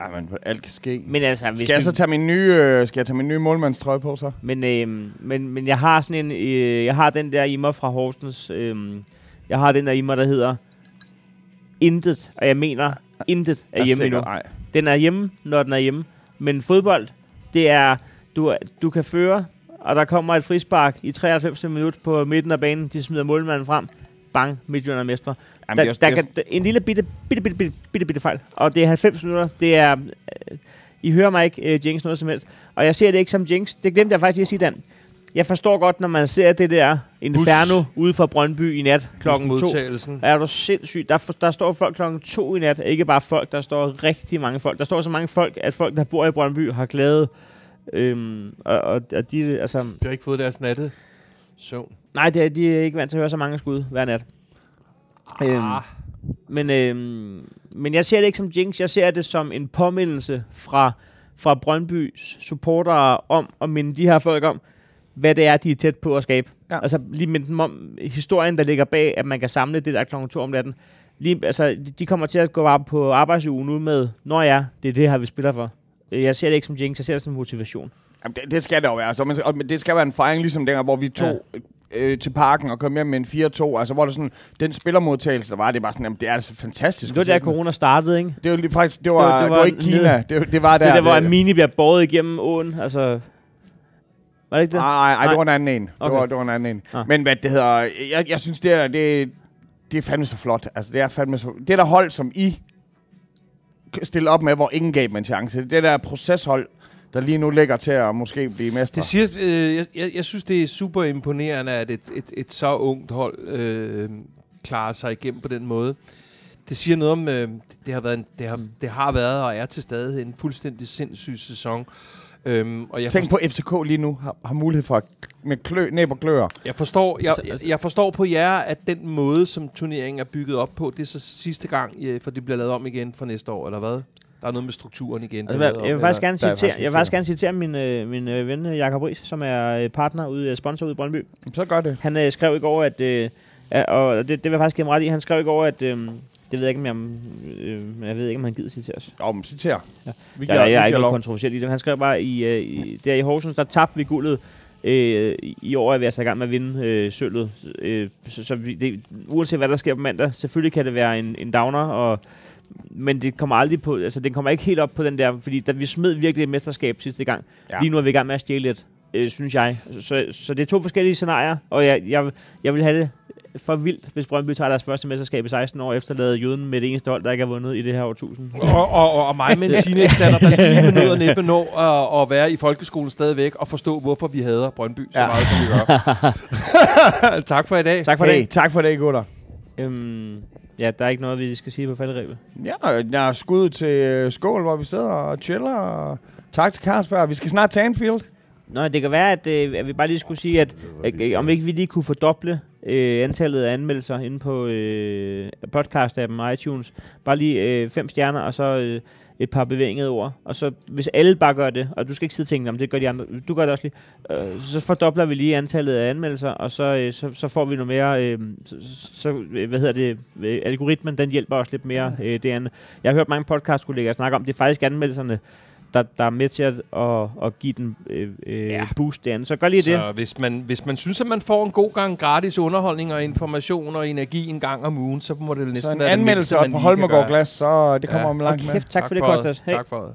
Ej, men alt kan ske. Men altså, hvis Skal jeg så tage min nye, øh, skal jeg tage min nye målmandstrøje på så? Men, øh, men, men jeg har sådan en, øh, jeg har den der i mig fra Horsens. Øh, jeg har den der i mig, der hedder Intet, og jeg mener, intet er hjemme endnu. Nej. Den er hjemme, når den er hjemme. Men fodbold, det er, du, du kan føre, og der kommer et frispark i 93 minut på midten af banen. De smider målmanden frem. Bang, Midtjylland er mestre. Jamen, Der, er også- der er kan, en lille bitte, bitte, bitte, bitte, bitte, bitte fejl. Og det er 90 minutter. Det er... Øh, I hører mig ikke, øh, Jinx, noget som helst. Og jeg ser det ikke som Jinx. Det glemte jeg faktisk lige at sige, Dan. Jeg forstår godt, når man ser det der Inferno ude fra Brøndby i nat klokken to. modtagelsen. Er du sindssygt? Der, for, der står folk klokken to i nat. Ikke bare folk, der står rigtig mange folk. Der står så mange folk, at folk, der bor i Brøndby, har glædet. Øhm, og, og, og de, altså, De har ikke fået deres natte søvn. nej, det er, de er ikke vant til at høre så mange skud hver nat. Øhm, Ah. men, øhm, men jeg ser det ikke som jinx. Jeg ser det som en påmindelse fra, fra Brøndbys supportere om at minde de her folk om, hvad det er, de er tæt på at skabe. Ja. Altså lige dem om historien, der ligger bag, at man kan samle det der klokken to om natten. Lige, altså, de- kommer til at gå bare på arbejdsugen ud med, når ja, det er det her, vi spiller for. Jeg ser det ikke som jinx, jeg ser det som motivation. Jamen, det, det skal det jo være. Så, man, og, men det skal være en fejring, ligesom dengang, hvor vi tog ja. øh, til parken og kom hjem med en 4-2. Altså, hvor det sådan, den spillermodtagelse, der var, det var sådan, jamen, det er altså fantastisk. Det var der, corona startede, ikke? Det var lige faktisk, det var, det var, det var, var ikke Kina. Det, det var der. det der, hvor en mini bliver båret igennem åen, altså... Var det ikke det? Nej, nej, nej, det var en anden en. Det, Okay. var, det var en anden en. Ah. Men hvad det hedder, jeg, jeg synes, det er, det, det er fandme så flot. Altså, det er fandme så, det der hold, som I stille op med, hvor ingen gav dem en chance. Det der proceshold, der lige nu ligger til at måske blive mestre. Det siger, øh, jeg, jeg, jeg synes, det er super imponerende, at et, et, et så ungt hold øh, klarer sig igennem på den måde. Det siger noget om, øh, det, har været en, det, har, det har været og er til stadig en fuldstændig sindssyg sæson. Øhm, og jeg, Tænk på, at FCK lige nu har, har mulighed for at med klø, næb og klør. Jeg forstår, jeg, Altså, jeg, altså- jeg forstår på jer, at den måde, som turneringen er bygget op på, det er så sidste gang, øh, for det bliver lavet om igen for næste år, eller hvad? Der er noget med strukturen igen. Altså, jeg, jeg vil faktisk gerne er citere, faktisk jeg vil faktisk gerne citere min, øh, min øh, ven øh, Jakob Ries, som er øh, partner ude, øh, sponsor ude i Brøndby. Så gør det. Han øh, skrev i går, at, øh, og det, det vil jeg faktisk give ham ret i, han skrev i går, at øh, Det ved jeg ikke, om jeg, øh, jeg ved ikke, om han gider til os. Åh, men citer. Ja. Vi Jeg, jeg, jeg er ikke noget kontroversielt i det. Han skrev bare, i, øh, i, der i Horsens, der tabte vi guldet. Øh, I år er vi altså i gang med at vinde øh, sølvet. Øh, så, så vi, det, uanset hvad der sker på mandag, selvfølgelig kan det være en, en downer, og, men det kommer aldrig på, altså det kommer ikke helt op på den der, fordi da vi smed virkelig et mesterskab sidste gang. Ja. Ja. Lige nu er vi i gang med at stjæle lidt, øh, synes jeg. Så, så det er to forskellige scenarier, og jeg, jeg, jeg vil have det for vildt, hvis Brøndby tager deres første mesterskab i 16 år, efterladet jøden med det eneste hold, der ikke har vundet i det her årtusind. Og, og, og, og mig med en teenage-datter, der lige med nød og næppe nå at, at være i folkeskolen stadigvæk og forstå, hvorfor vi hader Brøndby så Ja. meget, som vi gør. *laughs* tak for i dag. Tak for hey, det. tak for det, gutter. Øhm, ja, der er ikke noget, vi skal sige på falderæbet. Ja, jeg er skud til øh, Skål, hvor vi sidder og chiller. Og tak til Carlsberg. Vi skal snart til Anfield. Nå, det kan være, at, øh, at vi bare lige skulle sige, at øh, om ikke vi lige kunne fordoble øh, antallet af anmeldelser inde på øh, podcast-appen iTunes. Bare lige øh, fem stjerner, og så øh, et par bevægede ord. Og så, hvis alle bare gør det, og du skal ikke sidde og tænke, om det gør de andre, du gør det også lige, øh, så fordobler vi lige antallet af anmeldelser, og så, øh, så, så får vi noget mere, øh, så, så, øh, hvad hedder det, øh, algoritmen, den hjælper os lidt mere øh, det andet. Jeg har hørt mange podcast-kollegaer snakke om, det er faktisk anmeldelserne, der, der er med til at, at, at give den øh, øh, Ja. boost derinde. Så gør lige det. Så hvis man, hvis man synes, at man får en god gang gratis underholdning og information og energi en gang om ugen, så må det næsten Så en være det anmeldelse op man på gøre. Glas, så det kommer Ja. om langt Og med. kæft, tak, tak for det, for Kostas. Hey. Tak for det.